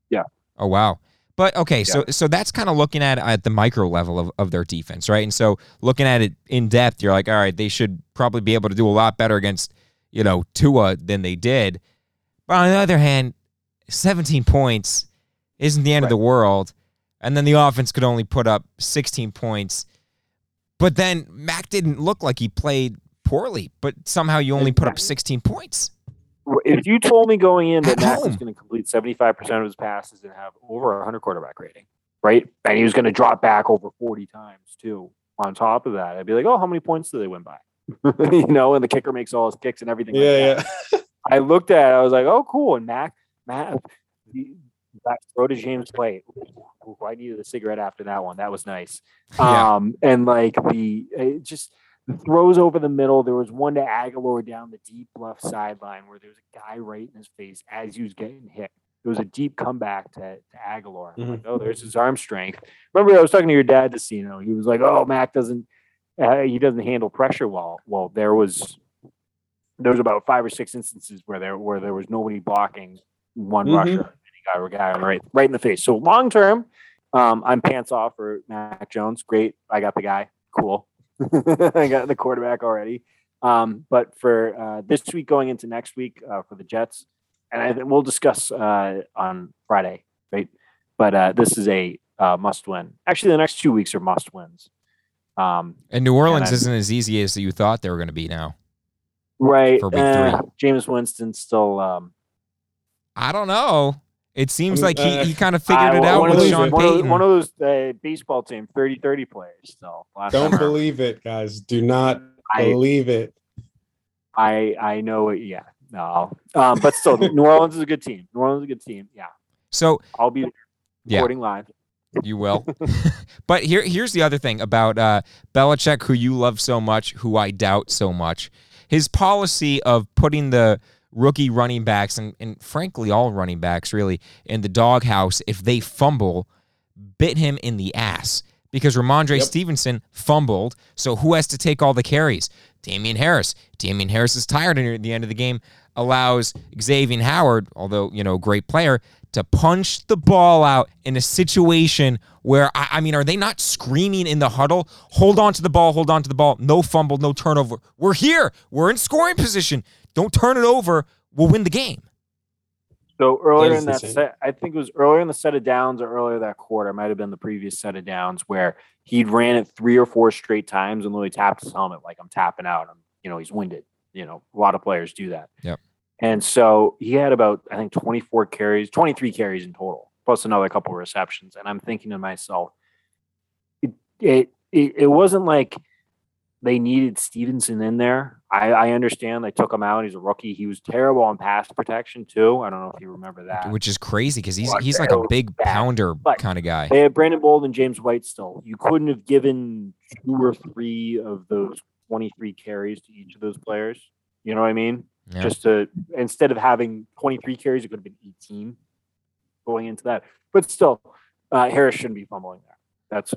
[SPEAKER 2] Yeah.
[SPEAKER 1] Oh wow. But okay, yeah. so so that's kind of looking at at the micro level of, of their defense, right? And so looking at it in depth, you're like, all right, they should probably be able to do a lot better against, you know, Tua than they did. But on the other hand, 17 points isn't the end right. of the world. And then the offense could only put up 16 points. But then Mac didn't look like he played poorly, but somehow you only put up 16 points.
[SPEAKER 2] if you told me going in that
[SPEAKER 1] At
[SPEAKER 2] Mac was going to complete 75% of his passes and have over a 100 quarterback rating, right? And he was going to drop back over 40 times too. On top of that, I'd be like, oh, how many points do they win by? you know, and the kicker makes all his kicks and everything.
[SPEAKER 4] Yeah,
[SPEAKER 2] that.
[SPEAKER 4] yeah.
[SPEAKER 2] I looked at it, I was like, oh, cool. And Mac, Mac, he- back throw to James White. Ooh, I needed a cigarette after that one. That was nice.
[SPEAKER 1] Yeah.
[SPEAKER 2] Um, and like the it just the throws over the middle. There was one to Agholor down the deep left sideline where there was a guy right in his face as he was getting hit. It was a deep comeback to, to Agholor. I'm like, oh, there's his arm strength. Remember, I was talking to your dad, to see. Decino. He was like, "Oh, Mac doesn't, uh, he doesn't handle pressure well." Well, there was, there was about five or six instances where there where there was nobody blocking one
[SPEAKER 4] Mhm.
[SPEAKER 2] rusher, any guy or guy right right in the face. So long term, um, I'm pants off for Mac Jones. Great, I got the guy. Cool, I got the quarterback already. Um, but for uh, this week going into next week uh, for the Jets, and I think we'll discuss uh, on Friday, right? But uh, this is a uh, must win. Actually, the next two weeks are must wins. Um,
[SPEAKER 1] And New Orleans
[SPEAKER 2] I'm-
[SPEAKER 1] isn't as easy as you thought they were going to be now.
[SPEAKER 2] right.
[SPEAKER 1] For week
[SPEAKER 2] uh,
[SPEAKER 1] three.
[SPEAKER 2] Jameis Winston still. Um,
[SPEAKER 1] I don't know. It seems
[SPEAKER 4] Um,
[SPEAKER 1] like he,
[SPEAKER 4] uh,
[SPEAKER 1] he kind of figured
[SPEAKER 2] uh,
[SPEAKER 1] it out with
[SPEAKER 2] those,
[SPEAKER 1] Sean
[SPEAKER 2] one of,
[SPEAKER 1] Payton.
[SPEAKER 2] one of those uh, baseball team 30-30 players. Still, last
[SPEAKER 4] Don't
[SPEAKER 2] time
[SPEAKER 4] believe it, guys. Do not
[SPEAKER 2] I-
[SPEAKER 4] believe it.
[SPEAKER 2] I I know it. Yeah, no. Um, but still, New Orleans is a good team. New Orleans is a good team. Yeah,
[SPEAKER 1] so
[SPEAKER 2] I'll be
[SPEAKER 1] Yeah.
[SPEAKER 2] live.
[SPEAKER 1] You will. but here, here's the other thing about uh, Belichick, who you love so much, who I doubt so much. His policy of putting the rookie running backs and, and frankly all running backs really in the doghouse if they fumble bit him in the ass because Rhamondre
[SPEAKER 4] Yep.
[SPEAKER 1] Stevenson fumbled. So who has to take all the carries? Damien Harris. Damien Harris is tired near the end of the game. Allows Xavien Howard, although you know great player, to punch the ball out in a situation where I, I mean, are they not screaming in the huddle? Hold on to the ball. Hold on to the ball. No fumble. No turnover. We're here. We're in scoring position. Don't turn it over. We'll win the game.
[SPEAKER 2] So earlier
[SPEAKER 4] is
[SPEAKER 2] in that
[SPEAKER 4] same.
[SPEAKER 2] set, I think it was earlier in the set of downs or earlier that quarter, it might have been the previous set of downs where he'd ran it three or four straight times and literally tapped his helmet like I'm tapping out. I'm, you know, he's winded. You know, a lot of players do that.
[SPEAKER 1] Yep.
[SPEAKER 2] And so he had about I think 24 carries, 23 carries in total, plus another couple of receptions. And I'm thinking to myself, it it it, it wasn't like they needed Stevenson in there. I, I understand they took him out. He's a rookie. He was terrible on pass protection too. I don't know if you remember that.
[SPEAKER 1] which is crazy because he's he's like a big pounder kind of guy.
[SPEAKER 2] They had Brandon Bold and James White still. You couldn't have given two or three of those 23 carries to each of those players. You know what I mean?
[SPEAKER 1] Yeah.
[SPEAKER 2] Just to instead of having 23 carries, it could have been 18 going into that. But still, uh, Harris shouldn't be fumbling there. That's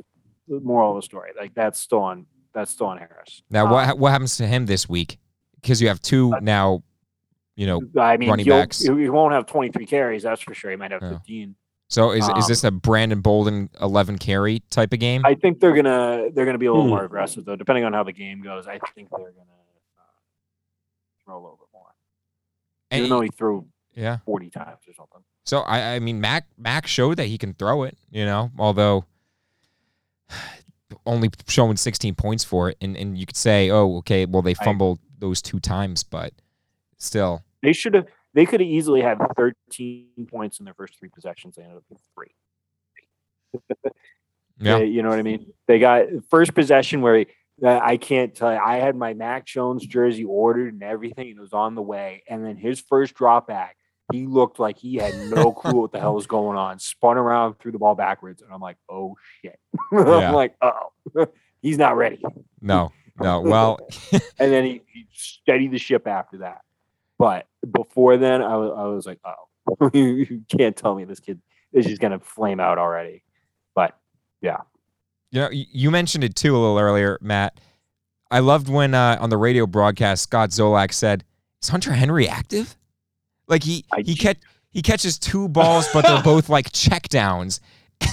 [SPEAKER 2] the moral of the story. Like that's still on that's still on Harris.
[SPEAKER 1] Now,
[SPEAKER 2] Um,
[SPEAKER 1] what ha- what happens to him this week? Because you have two now, you know.
[SPEAKER 2] I mean,
[SPEAKER 1] running
[SPEAKER 2] he'll-
[SPEAKER 1] backs?
[SPEAKER 2] He, he won't have 23 carries, that's for sure. He might have
[SPEAKER 1] Yeah.
[SPEAKER 2] 15.
[SPEAKER 1] So is is
[SPEAKER 2] Um,
[SPEAKER 1] this a Brandon Bolden eleven carry type of game?
[SPEAKER 2] I think they're gonna they're gonna be a little
[SPEAKER 4] Hmm.
[SPEAKER 2] more aggressive though, depending on how the game goes. I think they're gonna uh, throw a little bit more,
[SPEAKER 1] And-
[SPEAKER 2] even though he threw
[SPEAKER 1] yeah.
[SPEAKER 2] 40 times or something.
[SPEAKER 1] So I I mean Mac Mac showed that he can throw it. You know, although only showing 16 points for it, and and you could say, oh, okay, well they
[SPEAKER 2] I-
[SPEAKER 1] fumbled those two times, but still,
[SPEAKER 2] They should have they could have easily had 13 points in their first three possessions. They ended up with three.
[SPEAKER 1] yeah.
[SPEAKER 2] Uh, you know what I mean? They got first possession where he, uh, I can't tell you. I had my Mac Jones jersey ordered and everything. It was on the way, and then his first drop back, he looked like he had no clue what the hell was going on. Spun around, threw the ball backwards, and I'm like, oh shit.
[SPEAKER 1] Yeah.
[SPEAKER 2] I'm like, oh, he's not ready.
[SPEAKER 1] No, no. Well,
[SPEAKER 2] And then he, he steadied the ship after that. But before then, I was I was like, oh, you, you can't tell me this kid is just gonna flame out already. But yeah,
[SPEAKER 1] You know, you mentioned it too a little earlier, Matt. I loved when uh, on the radio broadcast Scott Zolak said, "Is Hunter Henry active?" Like he
[SPEAKER 2] I
[SPEAKER 1] he catch he catches two balls, but they're both like check downs.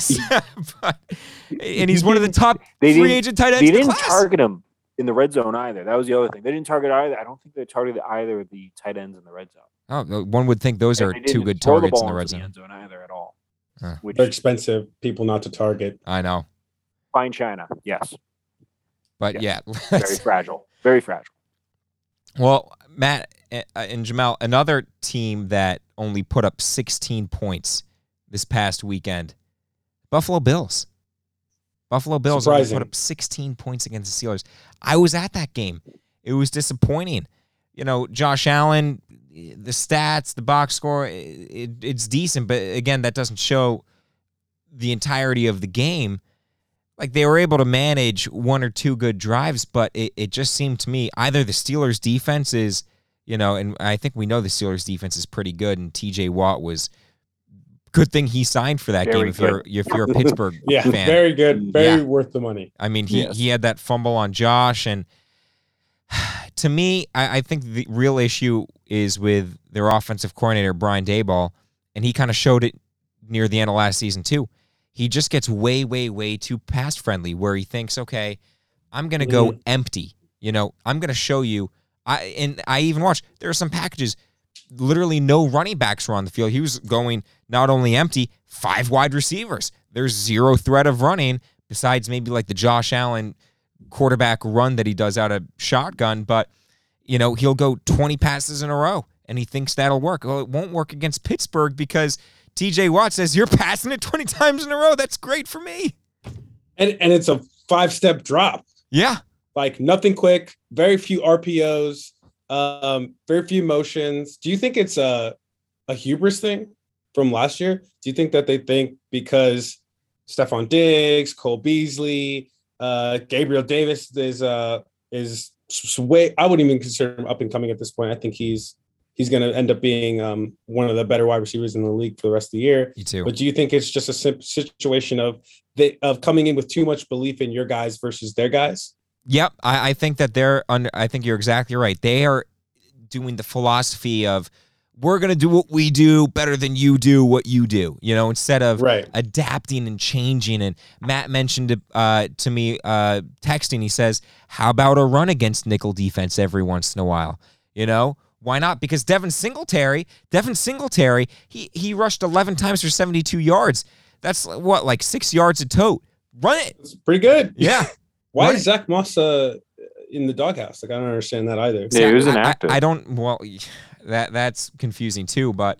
[SPEAKER 1] And he's one of the top
[SPEAKER 2] They
[SPEAKER 1] free agent tight ends
[SPEAKER 2] they
[SPEAKER 1] in the
[SPEAKER 2] didn't
[SPEAKER 1] class.
[SPEAKER 2] target him in the red zone either. That was the other thing. They didn't target either. I don't think they targeted either of the tight ends in the red zone.
[SPEAKER 1] oh, no, one would think those
[SPEAKER 2] And
[SPEAKER 1] are two good
[SPEAKER 2] throw
[SPEAKER 1] targets in the red zone.
[SPEAKER 2] end zone either at all.
[SPEAKER 1] Huh.
[SPEAKER 2] Which
[SPEAKER 4] They're expensive people not to target.
[SPEAKER 1] I know,
[SPEAKER 2] fine China, yes,
[SPEAKER 1] but yeah.
[SPEAKER 2] very fragile, very fragile.
[SPEAKER 1] Well, Matt uh, and Jamel, another team that only put up 16 points this past weekend, Buffalo Bills. Buffalo Bills only put up 16 points against the Steelers. I was at that game. It was disappointing. You know, Josh Allen, the stats, the box score, it, it's decent, but again, that doesn't show the entirety of the game. Like they were able to manage one or two good drives, but it, it just seemed to me either the Steelers' defense is, you know, and I think we know the Steelers' defense is pretty good, and TJ Watt was good thing he signed for that very game if you're if you're a Pittsburgh
[SPEAKER 4] yeah,
[SPEAKER 1] fan.
[SPEAKER 4] Very good, very yeah. worth the money.
[SPEAKER 1] I mean, he yes. he had that fumble on Josh, and to me, I, I, think the real issue is with their offensive coordinator Brian Daboll, and he kind of showed it near the end of last season too. He just gets way, way, way too pass friendly, where he thinks, okay, I'm gonna go mm. empty. You know, I'm gonna show you. I and I even watched. There are some packages. Literally, no running backs were on the field. He was going not only empty, five wide receivers. There's zero threat of running besides maybe like the Josh Allen quarterback run that he does out of shotgun, but you know, he'll go 20 passes in a row and he thinks that'll work. Well, it won't work against Pittsburgh because TJ Watt says you're passing it 20 times in a row. That's great for me.
[SPEAKER 4] And and it's a five-step drop.
[SPEAKER 1] Yeah.
[SPEAKER 4] Like nothing quick, very few RPOs, um, very few motions. Do you think it's a a hubris thing from last year? Do you think that they think because Stefon Diggs, Cole Beasley, uh, Gabriel Davis is uh, is way. I wouldn't even consider him up and coming at this point. I think he's he's going to end up being um, one of the better wide receivers in the league for the rest of the year.
[SPEAKER 1] Me too.
[SPEAKER 4] But do you think it's just a situation of they, of coming in with too much belief in your guys versus their guys?
[SPEAKER 1] Yep, I, I think that they're under. I think you're exactly right. They are doing the philosophy of we're going to do what we do better than you do what you do, you know, instead of
[SPEAKER 4] right.
[SPEAKER 1] adapting and changing. And Matt mentioned uh, to me, uh, texting, he says, How about a run against nickel defense every once in a while? You know, why not? Because Devin Singletary, Devin Singletary, he, he rushed 11 times for 72 yards. That's what, like six yards a tote. Run it.
[SPEAKER 4] It's pretty good.
[SPEAKER 1] Yeah.
[SPEAKER 4] Why is Zach Moss uh, in the doghouse? Like, I don't understand that either.
[SPEAKER 2] Yeah, he was an actor.
[SPEAKER 1] I, I don't, well, that that's confusing too. But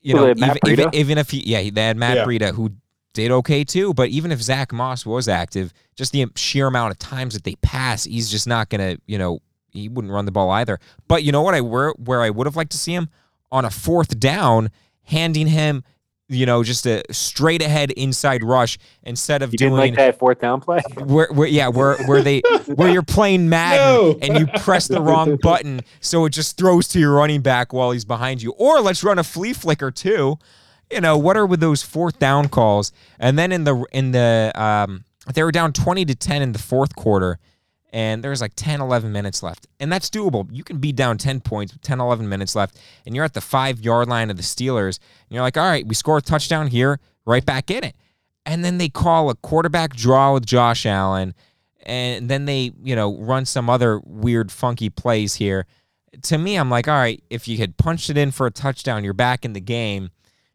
[SPEAKER 1] you know, even, even, even, if he, yeah, they had Matt yeah. Breida who did okay too. But even if Zach Moss was active, just the sheer amount of times that they pass, he's just not gonna, you know, he wouldn't run the ball either. But you know what? I where where I would have liked to see him on a fourth down, handing him you know, just a straight ahead inside rush instead of
[SPEAKER 2] you
[SPEAKER 1] doing
[SPEAKER 2] like that fourth down play.
[SPEAKER 1] Where, where yeah, where where they where you're playing Madden no. and you press the wrong button, so it just throws to your running back while he's behind you. Or let's run a flea flicker too. You know, what are with those fourth down calls? And then in the in the um, they were down twenty to ten in the fourth quarter and there's like 10, 11 minutes left. And that's doable. You can be down 10 points, 10, 11 minutes left, and you're at the five yard line of the Steelers. And you're like, all right, we score a touchdown here, right back in it. And then they call a quarterback draw with Josh Allen. And then they, you know, run some other weird, funky plays here. To me, I'm like, all right, if you had punched it in for a touchdown, you're back in the game.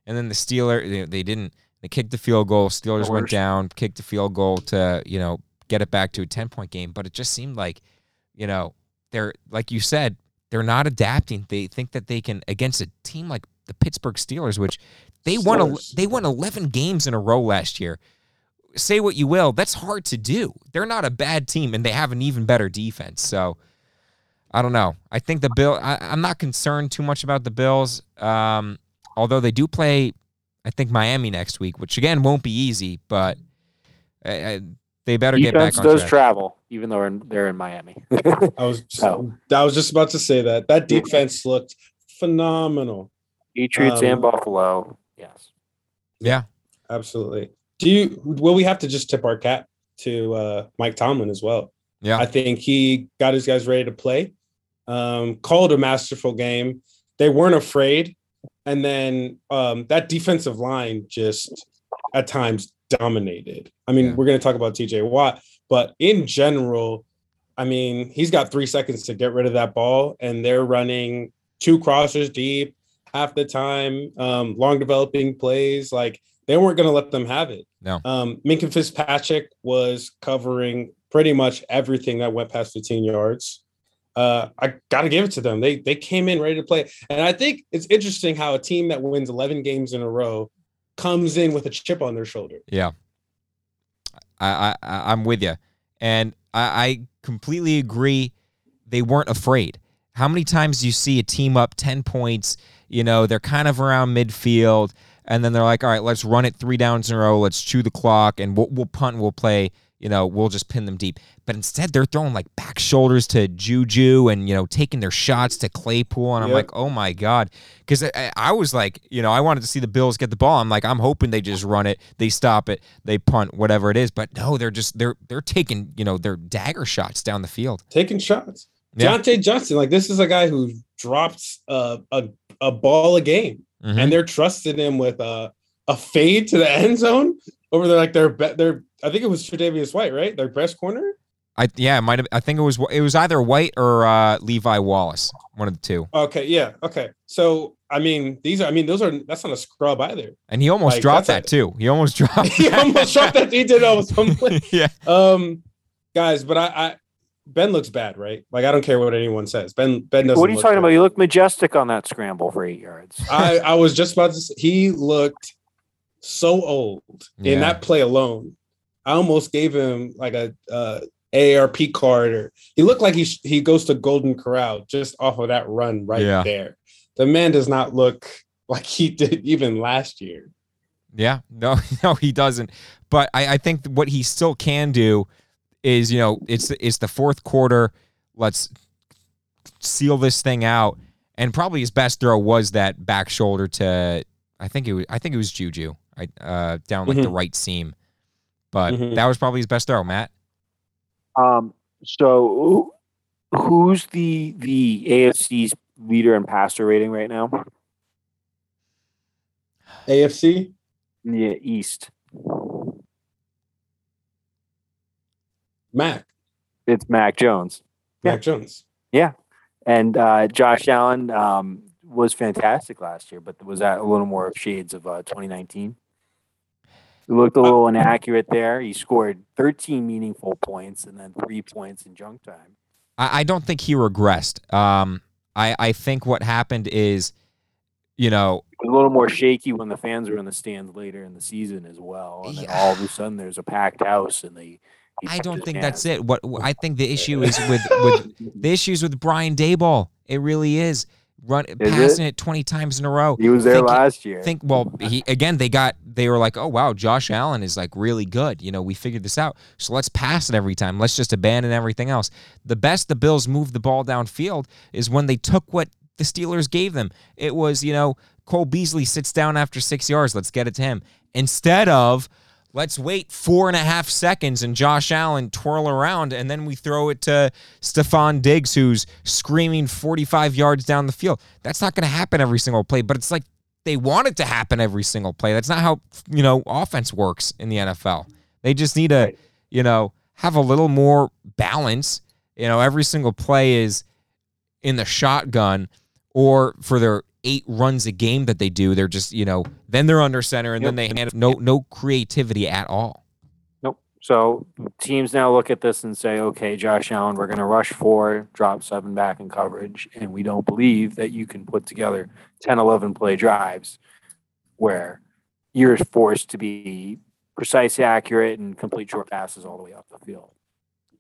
[SPEAKER 1] And then the Steelers, they didn't. They kicked the field goal. Steelers went down, kicked the field goal to, you know, get it back to a 10 point game. But it just seemed like, you know, they're, like you said, they're not adapting. They think that they can, against a team like the Pittsburgh Steelers, which they Steelers. won, they won 11 games in a row last year. Say what you will, that's hard to do. They're not a bad team, and they have an even better defense. So, I don't know. I think the Bill. I, am not concerned too much about the Bills, um, although they do play. I think Miami next week, which again won't be easy, but I, they better
[SPEAKER 2] Defense
[SPEAKER 1] get back
[SPEAKER 2] on does track. travel, even though they're in, they're in Miami.
[SPEAKER 4] I was just, oh. I was just about to say that that defense looked phenomenal.
[SPEAKER 2] Patriots um, and Buffalo, yes,
[SPEAKER 1] yeah,
[SPEAKER 4] absolutely. Do you? Will we have to just tip our cap to uh, Mike Tomlin as well?
[SPEAKER 1] Yeah,
[SPEAKER 4] I think he got his guys ready to play. Um, called a masterful game. They weren't afraid, and then um, that defensive line just at times dominated. I mean, yeah. we're going to talk about TJ Watt, but in general, I mean, he's got three seconds to get rid of that ball, and they're running two crossers deep half the time, um, long developing plays. Like they weren't going to let them have it.
[SPEAKER 1] No.
[SPEAKER 4] Um, Minkah Fitzpatrick was covering pretty much everything that went past 15 yards. uh, I got to give it to them. They they came in ready to play, and I think it's interesting how a team that wins 11 games in a row comes in with a chip on their shoulder.
[SPEAKER 1] Yeah, I, I I'm with you, and I, I completely agree. They weren't afraid. How many times do you see a team up 10 points? You know, they're kind of around midfield, and then they're like, all right, let's run it three downs in a row. Let's chew the clock, and we'll, we'll punt and we'll play you know, we'll just pin them deep. But instead, they're throwing like back shoulders to Juju and, you know, taking their shots to Claypool. And I'm
[SPEAKER 4] Yep.
[SPEAKER 1] like, oh my God. Because I, I was like, you know, I wanted to see the Bills get the ball. I'm like, I'm hoping they just run it, they stop it, they punt, whatever it is. But no, they're just, they're, they're taking, you know, their dagger shots down the field.
[SPEAKER 4] taking shots.
[SPEAKER 1] Yeah.
[SPEAKER 4] Diontae Johnson, like this is a guy who drops a a, a ball a game,
[SPEAKER 1] Mhm.
[SPEAKER 4] and they're trusting him with a a fade to the end zone over there. Like their their I think it was Tre'Davious White, right? Their best corner.
[SPEAKER 1] I, yeah, it might have, I think it was, it was either White or uh, Levi Wallace, one of the two.
[SPEAKER 4] Okay, yeah, okay. So I mean, these are I mean those are that's not a scrub either.
[SPEAKER 1] And he almost
[SPEAKER 4] Like,
[SPEAKER 1] dropped that
[SPEAKER 4] that's
[SPEAKER 1] too. He almost dropped
[SPEAKER 4] he
[SPEAKER 1] that.
[SPEAKER 4] almost dropped that. He did almost fumble.
[SPEAKER 1] yeah.
[SPEAKER 4] Um, guys, but I, I Ben looks bad, right? Like I don't care what anyone says. Ben Ben doesn't.
[SPEAKER 2] What are you talking
[SPEAKER 4] good.
[SPEAKER 2] about? You look majestic on that scramble for eight yards.
[SPEAKER 4] I, I was just about to say he looked so old
[SPEAKER 1] Yeah.
[SPEAKER 4] in that play alone. I almost gave him like a uh, AARP card, or he looked like he sh- he goes to Golden Corral just off of that run right
[SPEAKER 1] Yeah.
[SPEAKER 4] there. The man does not look like he did even last year.
[SPEAKER 1] Yeah, no, no, he doesn't. But I, I think what he still can do is, you know, it's it's the fourth quarter. Let's seal this thing out. And probably his best throw was that back shoulder to, I think it was, I think it was Juju, I, uh, down like the right seam. But
[SPEAKER 4] Mhm.
[SPEAKER 1] that was probably his best throw, Matt.
[SPEAKER 2] Um, so who's the the AFC's leader in passer rating right now?
[SPEAKER 4] AFC.
[SPEAKER 2] Yeah, East.
[SPEAKER 4] Mac
[SPEAKER 2] It's Mac Jones. Yeah.
[SPEAKER 4] Mac Jones. Yeah.
[SPEAKER 2] And uh, Josh Allen um, was fantastic last year, but was that a little more of shades of uh, 2019? He looked a little inaccurate there. He scored 13 meaningful points and then three points in junk time.
[SPEAKER 1] I, I don't think he regressed. Um, I, I think what happened is, you know,
[SPEAKER 2] a little more shaky when the fans were in the stands later in the season as well. And then
[SPEAKER 1] Yeah.
[SPEAKER 2] all of a sudden there's a packed house and they.
[SPEAKER 1] I don't think
[SPEAKER 2] man.
[SPEAKER 1] that's it. What I think the issue is with with the issues with Brian Daboll. It really is run passing it? 20 times in a row.
[SPEAKER 2] He was there
[SPEAKER 1] Think-
[SPEAKER 2] last year.
[SPEAKER 1] Think well, he again they got they were like, "Oh wow, Josh Allen is like really good. You know, we figured this out. So let's pass it every time. Let's just abandon everything else." The best the Bills moved the ball downfield is when they took what the Steelers gave them. It was, you know, Cole Beasley sits down after 6 yards, let's get it to him. Instead of Let's wait four and a half seconds and Josh Allen twirl around, and then we throw it to Stefon Diggs, who's screaming 45 yards down the field. That's not going to happen every single play, but it's like they want it to happen every single play. That's not how, you know, offense works in the NFL. They just need to, you know, have a little more balance. You know, every single play is in the shotgun or for their eight runs a game that they do, they're just, you know, then they're under center and then they have no no creativity at all.
[SPEAKER 2] Nope. So teams now look at this and say, okay, Josh Allen, we're going to rush four, drop seven back in coverage. And we don't believe that you can put together 10, 11 play drives where you're forced to be precise, accurate, and complete short passes all the way up the field.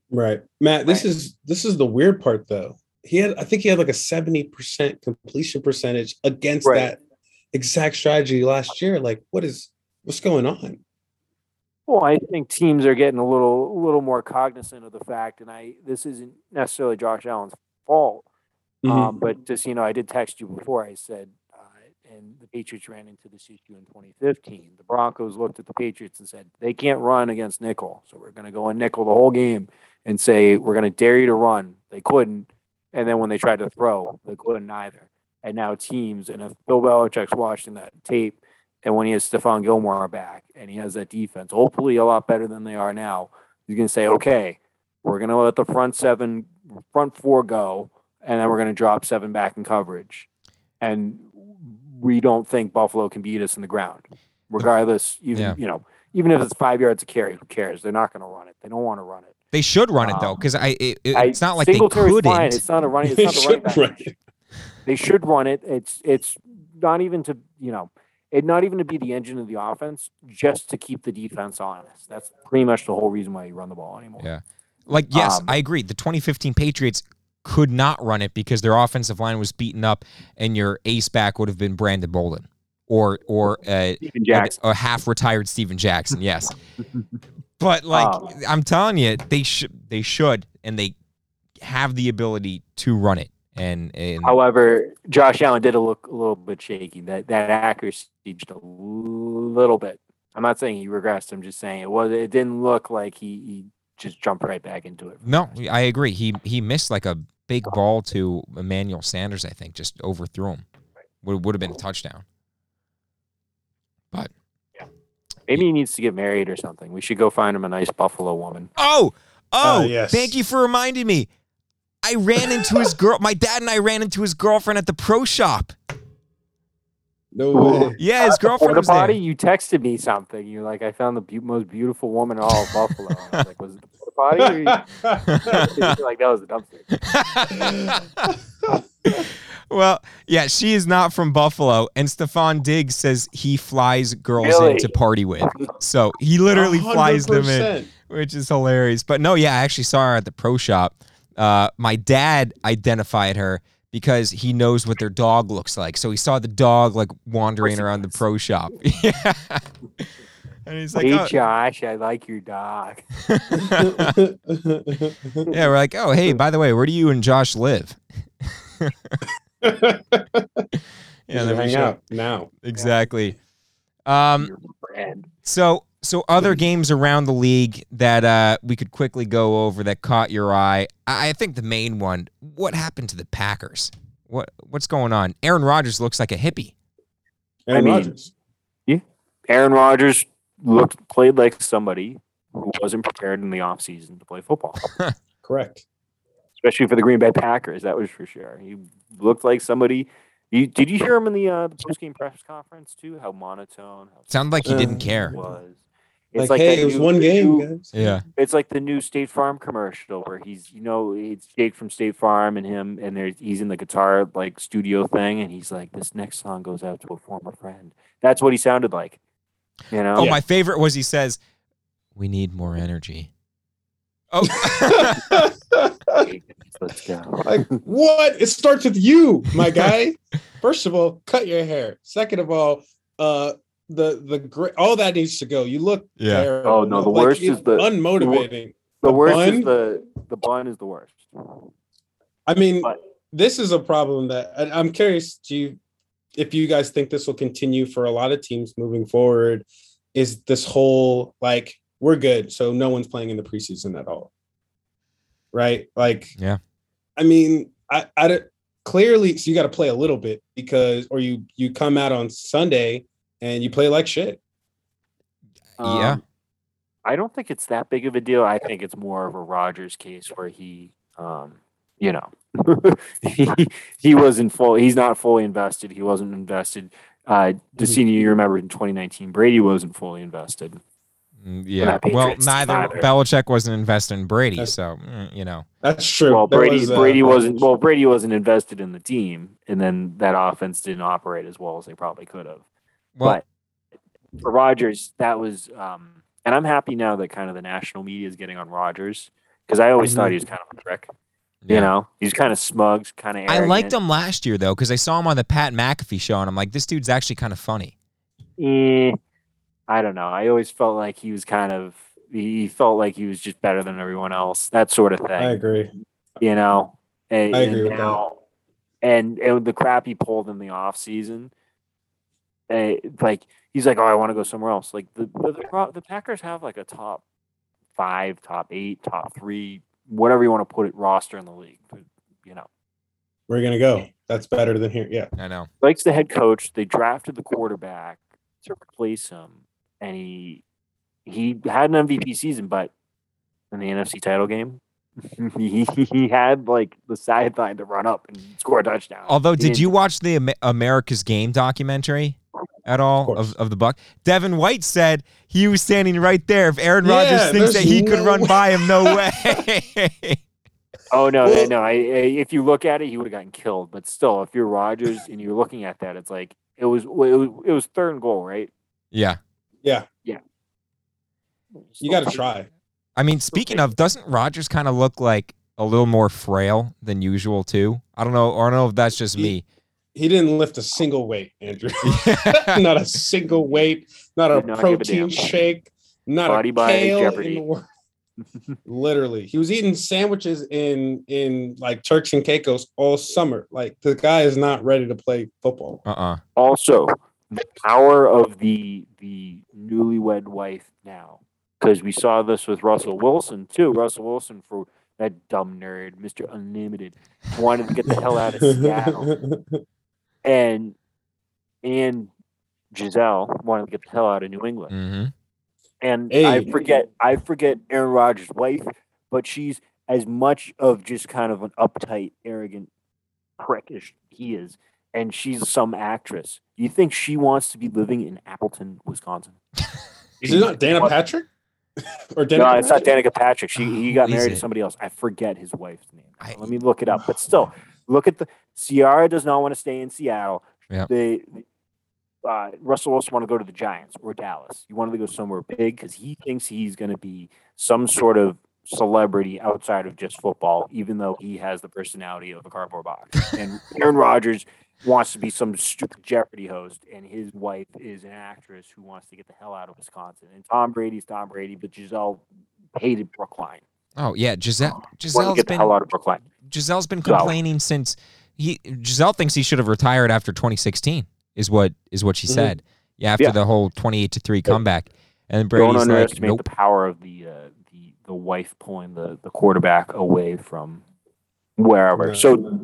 [SPEAKER 4] Right. Matt, this
[SPEAKER 2] Right.
[SPEAKER 4] is this is the weird part though. He had I think he had like a 70% completion percentage against
[SPEAKER 2] Right.
[SPEAKER 4] that exact strategy last year. Like what is what's going on?
[SPEAKER 2] Well, I think teams are getting a little, a little more cognizant of the fact, and I this isn't necessarily Josh Allen's fault,
[SPEAKER 4] Mhm.
[SPEAKER 2] Um, but just you know, I did text you before. I said, uh, and the Patriots ran into this issue in 2015. The Broncos looked at the Patriots and said they can't run against nickel, so we're going to go in nickel the whole game and say we're going to dare you to run. They couldn't, and then when they tried to throw, they couldn't either. And now teams, and if Bill Belichick's watching that tape, and when he has Stephon Gilmore back and he has that defense, hopefully a lot better than they are now, he's going to say, okay, we're going to let the front seven, front four go and then we're going to drop seven back in coverage. And we don't think Buffalo can beat us in the ground, regardless. Even
[SPEAKER 1] Yeah.
[SPEAKER 2] you know, even if it's five yards of carry, who cares? They're not going to run it. They don't want to run it.
[SPEAKER 1] They should run it though,
[SPEAKER 2] Um,
[SPEAKER 1] because I, it, it-
[SPEAKER 2] I-
[SPEAKER 1] it's not like they couldn't.
[SPEAKER 2] Fine. It's not a running. It's
[SPEAKER 4] They
[SPEAKER 2] not the running
[SPEAKER 4] should
[SPEAKER 2] back.
[SPEAKER 4] run
[SPEAKER 2] position. They should run it. It's it's not even to you know, it not even to be the engine of the offense, just to keep the defense honest. That's pretty much the whole reason why you run the ball anymore.
[SPEAKER 1] Yeah. Like, yes,
[SPEAKER 2] Um,
[SPEAKER 1] I agree. The 2015 Patriots could not run it because their offensive line was beaten up, and your ace back would have been Brandon Bolden or or uh,
[SPEAKER 2] Steven Jackson.
[SPEAKER 1] a half retired Steven Jackson. Yes, but like
[SPEAKER 2] Um,
[SPEAKER 1] I'm telling you, they should they should and they have the ability to run it. And, and
[SPEAKER 2] However, Josh Allen did a look a little bit shaky. That that accuracy just a little bit. I'm not saying he regressed. I'm just saying it was. It didn't look like he, he just jumped right back into it.
[SPEAKER 1] no, I agree. He he missed like a big ball to Emmanuel Sanders. I think just overthrew him. Would would have been a touchdown. But
[SPEAKER 2] Maybe he needs to get married or something. We should go find him a nice Buffalo woman.
[SPEAKER 1] Oh, oh,
[SPEAKER 4] Uh, yes.
[SPEAKER 1] thank you for reminding me. I ran into his girl. My dad and I ran into his girlfriend at the pro shop.
[SPEAKER 4] No way.
[SPEAKER 1] Yeah, his girlfriend
[SPEAKER 2] Porta
[SPEAKER 1] was there.
[SPEAKER 2] You texted me something. You're like, I found the beau- most beautiful woman in all of Buffalo. I was like, was it the porta potty? Or you- like, that was the dumpster.
[SPEAKER 1] well, yeah, she is not from Buffalo, and Stefon Diggs says he flies girls
[SPEAKER 2] Really?
[SPEAKER 1] in to party with. So he literally flies them in, which is hilarious. But no, yeah, I actually saw her at the pro shop. Uh, my dad identified her because he knows what their dog looks like. So he saw the dog like wandering around the pro shop. yeah. And he's like,
[SPEAKER 2] hey,
[SPEAKER 1] oh.
[SPEAKER 2] Josh, I like your dog.
[SPEAKER 1] yeah, we're like, oh, hey, by the way, where do you and Josh live? Yeah, then we
[SPEAKER 4] hang
[SPEAKER 1] show-
[SPEAKER 4] out now.
[SPEAKER 1] Exactly. Um, so so other games around the league that uh, we could quickly go over that caught your eye. I, I think the main one. What happened to the Packers? What what's going on? Aaron Rodgers looks like a hippie.
[SPEAKER 4] Aaron
[SPEAKER 2] mean-
[SPEAKER 4] Rodgers.
[SPEAKER 2] Aaron Rodgers looked played like somebody who wasn't prepared in the offseason to play football,
[SPEAKER 4] Correct.
[SPEAKER 2] Especially for the Green Bay Packers. That was for sure. He looked like somebody. You, did you hear him in the, uh, the post game press conference too? How monotone. How
[SPEAKER 1] Sounded like he
[SPEAKER 4] Uh,
[SPEAKER 1] didn't
[SPEAKER 2] it
[SPEAKER 1] care.
[SPEAKER 2] was.
[SPEAKER 4] It's Like,
[SPEAKER 2] that
[SPEAKER 4] hey, it was
[SPEAKER 2] new-
[SPEAKER 4] one game,
[SPEAKER 2] new-
[SPEAKER 4] guys.
[SPEAKER 1] Yeah.
[SPEAKER 2] It's like the new State Farm commercial where he's, you know, it's Jake from State Farm and him, and there's he's in the guitar like studio thing, and he's like, "This next song goes out to a former friend." That's what he sounded like, you know.
[SPEAKER 1] Oh,
[SPEAKER 4] Yeah.
[SPEAKER 1] my favorite was he says, "We need more energy." Oh,
[SPEAKER 2] Let's go.
[SPEAKER 4] like what? It starts with you, my guy. First of all, cut your hair. Second of all, uh, the the great all that needs to go. You look
[SPEAKER 1] Yeah.
[SPEAKER 4] terrible.
[SPEAKER 2] Oh, no, the
[SPEAKER 4] Like,
[SPEAKER 2] worst is the-
[SPEAKER 4] unmotivating.
[SPEAKER 2] The
[SPEAKER 4] The
[SPEAKER 2] worst
[SPEAKER 4] bun?
[SPEAKER 2] is the the bun is the worst.
[SPEAKER 4] I mean,
[SPEAKER 2] But-
[SPEAKER 4] this is a problem that and I'm curious do you if you guys think this will continue for a lot of teams moving forward. Is this whole like we're good, so no one's playing in the preseason at all, right? Like,
[SPEAKER 1] Yeah.
[SPEAKER 4] I mean, I, I don't- clearly so you got to play a little bit because or you you come out on Sunday and you play like shit.
[SPEAKER 1] Yeah.
[SPEAKER 2] Um, I don't think it's that big of a deal. I think it's more of a Rodgers case where he, um, you know, he, he wasn't full. He's not fully invested. He wasn't invested. Uh, the
[SPEAKER 4] Mhm.
[SPEAKER 2] senior year, remember in 2019, Brady wasn't fully invested.
[SPEAKER 1] Mm, yeah. Well, neither
[SPEAKER 2] either.
[SPEAKER 1] Belichick wasn't invested in Brady,
[SPEAKER 4] That's-
[SPEAKER 1] so mm, you know.
[SPEAKER 4] That's true.
[SPEAKER 2] Well,
[SPEAKER 4] There
[SPEAKER 2] Brady
[SPEAKER 4] was, uh,
[SPEAKER 2] Brady wasn't well. Brady wasn't invested in the team, and then that offense didn't operate as well as they probably could have.
[SPEAKER 1] Well,
[SPEAKER 2] but for Rodgers, that was, um, and I'm happy now that kind of the national media is getting on Rodgers because I always thought he was kind of a prick.
[SPEAKER 1] yeah.
[SPEAKER 2] You know, he's kind of smug, kind of.
[SPEAKER 1] I liked him last year though, because I saw him on the Pat McAfee show, and I'm like, this dude's actually kind of funny.
[SPEAKER 2] Eh, I don't know. I always felt like he was kind of. He felt like he was just better than everyone else. That sort of thing.
[SPEAKER 4] I agree.
[SPEAKER 2] you know. And,
[SPEAKER 4] I agree
[SPEAKER 2] and
[SPEAKER 4] with that.
[SPEAKER 2] now, And and the crap he pulled in the off season, like he's like, oh, I want to go somewhere else. Like the the, the the Packers have like a top five, top eight, top three, whatever you want to put it, roster in the league. You know,
[SPEAKER 4] We're gonna go. That's better than here. Yeah.
[SPEAKER 1] I know.
[SPEAKER 2] likes the head coach. They drafted the quarterback to replace him, and he he had an MVP season, but in the NFC title game. he, he had like the sideline to run up and score a touchdown.
[SPEAKER 1] Although,
[SPEAKER 2] He
[SPEAKER 1] did you watch the Am- America's Game documentary? at all
[SPEAKER 4] course.
[SPEAKER 1] of, of the buck. Devin White said he was standing right there. If Aaron
[SPEAKER 4] Yeah,
[SPEAKER 1] Rodgers thinks that he could
[SPEAKER 4] no
[SPEAKER 1] run
[SPEAKER 4] way.
[SPEAKER 1] by him, no way.
[SPEAKER 2] Oh no,
[SPEAKER 4] Well-
[SPEAKER 2] no! I, I, if you look at it, he would have gotten killed. But still, if you're Rodgers and you're looking at that, it's like it was it was, it was third and goal, right?
[SPEAKER 1] yeah.
[SPEAKER 4] Yeah, Yeah.
[SPEAKER 2] you
[SPEAKER 4] got to try.
[SPEAKER 1] I mean, speaking of, doesn't Rodgers kind of look like a little more frail than usual too? I don't know, or I don't know if that's just me.
[SPEAKER 4] He didn't lift a single weight, Andrew. not a single weight. Not a
[SPEAKER 2] not give a
[SPEAKER 4] protein shake. Not
[SPEAKER 2] Body
[SPEAKER 4] a
[SPEAKER 2] by
[SPEAKER 4] kale
[SPEAKER 2] Jeopardy.
[SPEAKER 4] in the world. Literally, he was eating sandwiches in in like Turks and Caicos all summer. Like the guy is not ready to play football.
[SPEAKER 1] Uh-uh.
[SPEAKER 2] Also, the power of the the newlywed wife now, because we saw this with Russell Wilson too. Russell Wilson for that dumb nerd, Mister Unlimited, wanted to get the hell out of Seattle, and and Gisele wanted to get the hell out of New England.
[SPEAKER 1] hmm
[SPEAKER 2] And I forget, I forget Aaron Rodgers' wife, but she's as much of just kind of an uptight, arrogant prick as he is, and she's some actress. You think she wants to be living in Appleton, Wisconsin?
[SPEAKER 4] Is it not Dana Patrick? or Dana?
[SPEAKER 2] No, it's not
[SPEAKER 4] Patrick?
[SPEAKER 2] Danica Patrick. She he got
[SPEAKER 1] Who is
[SPEAKER 2] married to somebody else. I forget his wife's name.
[SPEAKER 1] I-
[SPEAKER 2] Let me look it up. But still, look at the Ciara does not want to stay in Seattle.
[SPEAKER 1] Yep.
[SPEAKER 2] They uh, Russell Wilson want to go to the Giants or Dallas. He wanted to go somewhere big because he thinks he's going to be some sort of celebrity outside of just football, even though he has the personality of a cardboard box. And Aaron Rodgers wants to be some stupid Jeopardy host, and his wife is an actress who wants to get the hell out of Wisconsin. And Tom Brady's Tom Brady, but Gisele hated Brookline.
[SPEAKER 1] Oh yeah, Gisele.
[SPEAKER 2] Wanted to
[SPEAKER 1] Gisele's
[SPEAKER 2] get the
[SPEAKER 1] been
[SPEAKER 2] hell out of Brookline.
[SPEAKER 1] Gisele's been
[SPEAKER 2] Gisele.
[SPEAKER 1] complaining since he. Gisele thinks he should have retired after 2016. Is what is what she
[SPEAKER 4] Mhm.
[SPEAKER 1] said. Yeah, after
[SPEAKER 2] Yeah.
[SPEAKER 1] the whole 28 to three
[SPEAKER 2] Yeah.
[SPEAKER 1] comeback, and then
[SPEAKER 2] Don't
[SPEAKER 1] Brady's like,
[SPEAKER 2] underestimate
[SPEAKER 1] nope.
[SPEAKER 2] the power of the uh, the the wife pulling the the quarterback away from wherever.
[SPEAKER 4] No.
[SPEAKER 2] So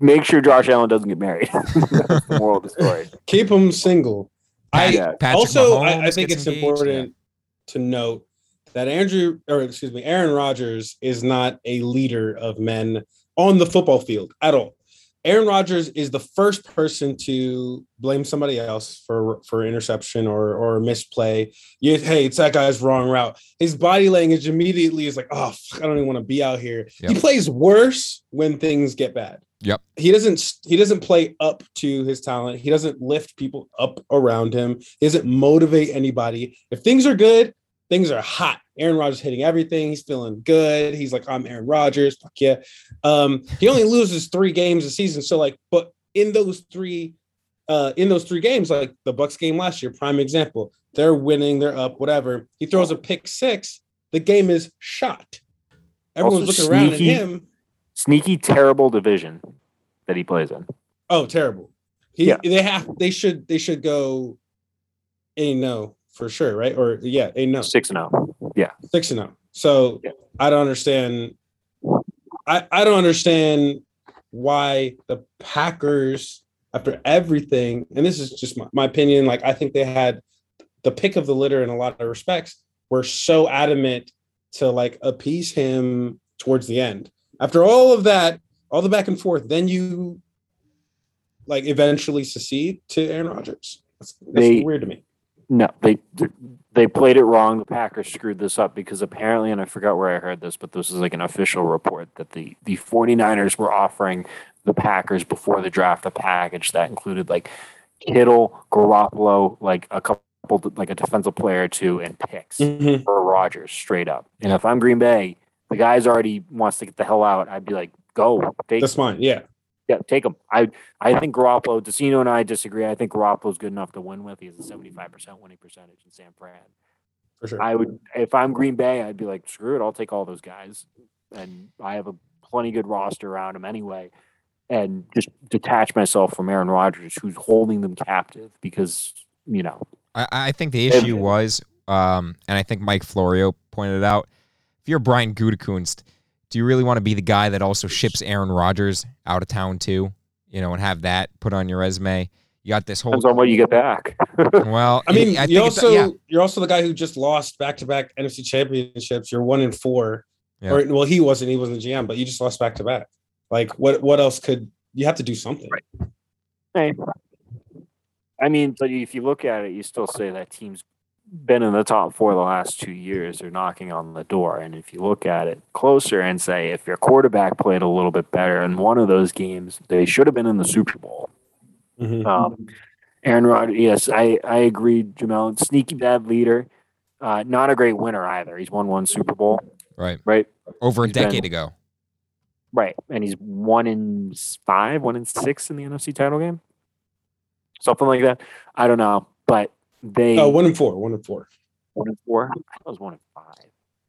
[SPEAKER 2] make sure Josh Allen doesn't get married. That's the moral of the story.
[SPEAKER 4] Keep him single. I
[SPEAKER 2] Yeah.
[SPEAKER 4] Also I, I think it's
[SPEAKER 1] engaged,
[SPEAKER 4] important to note that Andrew or excuse me, Aaron Rodgers is not a leader of men on the football field at all. Aaron Rodgers is the first person to blame somebody else for for interception or or misplay. You, hey, it's that guy's wrong route. His body language immediately is like, oh, fuck, I don't even want to be out here.
[SPEAKER 1] Yep.
[SPEAKER 4] He plays worse when things get bad
[SPEAKER 1] Yep.
[SPEAKER 4] he doesn't he doesn't play up to his talent. He doesn't lift people up around him. He doesn't motivate anybody. If things are good things are hot. Aaron rodgers hitting everything. He's feeling good. He's like i'm aaron rodgers. Fuck yeah. Um he only loses three games a season. So like but in those three uh in those three games like the bucks game last year prime example they're winning they're up whatever. He throws a pick six. The game is shot. Everyone's
[SPEAKER 2] Also
[SPEAKER 4] looking around at him
[SPEAKER 2] Sneaky, terrible division that he plays in.
[SPEAKER 4] Oh, terrible. He,
[SPEAKER 2] Yeah.
[SPEAKER 4] They have. They should. They should go. A no oh for sure, right? Or yeah, a no oh.
[SPEAKER 2] Six and zero. Yeah.
[SPEAKER 4] six and no. So
[SPEAKER 2] Yeah.
[SPEAKER 4] I don't understand. I I don't understand why the Packers, after everything, and this is just my, my opinion. Like I think they had the pick of the litter in a lot of respects. Were so adamant to like appease him towards the end. After all of that, all the back and forth, then you like eventually secede to Aaron Rodgers. That's, that's
[SPEAKER 2] They-
[SPEAKER 4] weird to me.
[SPEAKER 2] No, they they played it wrong. The Packers screwed this up because apparently, and I forgot where I heard this, but this is like an official report that the the 49ers were offering the Packers before the draft a package that included like Kittle, Garoppolo, like a couple like a defensive player or two, and picks
[SPEAKER 4] Mhm.
[SPEAKER 2] for Rodgers straight up. And if I'm Green Bay, the guy's already wants to get the hell out. I'd be like, go take
[SPEAKER 4] That's fine. Yeah.
[SPEAKER 2] yeah, take him. I I think Garoppolo, Decino and I disagree. I think Garoppolo's good enough to win with. He has a 75% winning percentage in San Fran.
[SPEAKER 4] For sure.
[SPEAKER 2] I would, if I'm Green Bay, I'd be like, screw it. I'll take all those guys. And I have a plenty good roster around him anyway. And just detach myself from Aaron Rodgers, who's holding them captive because, you know,
[SPEAKER 1] I, I think the
[SPEAKER 2] And-
[SPEAKER 1] issue was, um, and I think Mike Florio pointed it out. If you're Brian Gutekunst, do you really want to be the guy that also ships Aaron Rodgers out of town too? You know, and have that put on your resume. You got this whole.
[SPEAKER 2] depends on what you get back.
[SPEAKER 1] Well,
[SPEAKER 4] I mean,
[SPEAKER 1] I
[SPEAKER 4] you
[SPEAKER 1] think
[SPEAKER 4] also
[SPEAKER 1] yeah,
[SPEAKER 4] you're also the guy who just lost back to back NFC championships. You're one in four.
[SPEAKER 1] Yeah.
[SPEAKER 4] Or well, he wasn't. He wasn't the GM, but you just lost back to back. Like what? What else could you have to do something?
[SPEAKER 2] Hey, I mean, but if you look at it, you still say that team's been in the top four the last two years. They're knocking on the door. And if you look at it closer and say if your quarterback played a little bit better in one of those games, they should have been in the Super Bowl.
[SPEAKER 4] Mhm.
[SPEAKER 2] Um, Aaron Rodgers, yes, I, I agree, Jamel. Sneaky bad leader. Uh, not a great winner either. He's won one Super Bowl,
[SPEAKER 1] Right.
[SPEAKER 2] right?
[SPEAKER 1] Over a
[SPEAKER 2] He's been-
[SPEAKER 1] decade ago.
[SPEAKER 2] Right. And he's one in five, one in six in the NFC title game. Something like that. I don't know. But they
[SPEAKER 4] Oh, one and four, one and four.
[SPEAKER 2] one in four. I was one in five.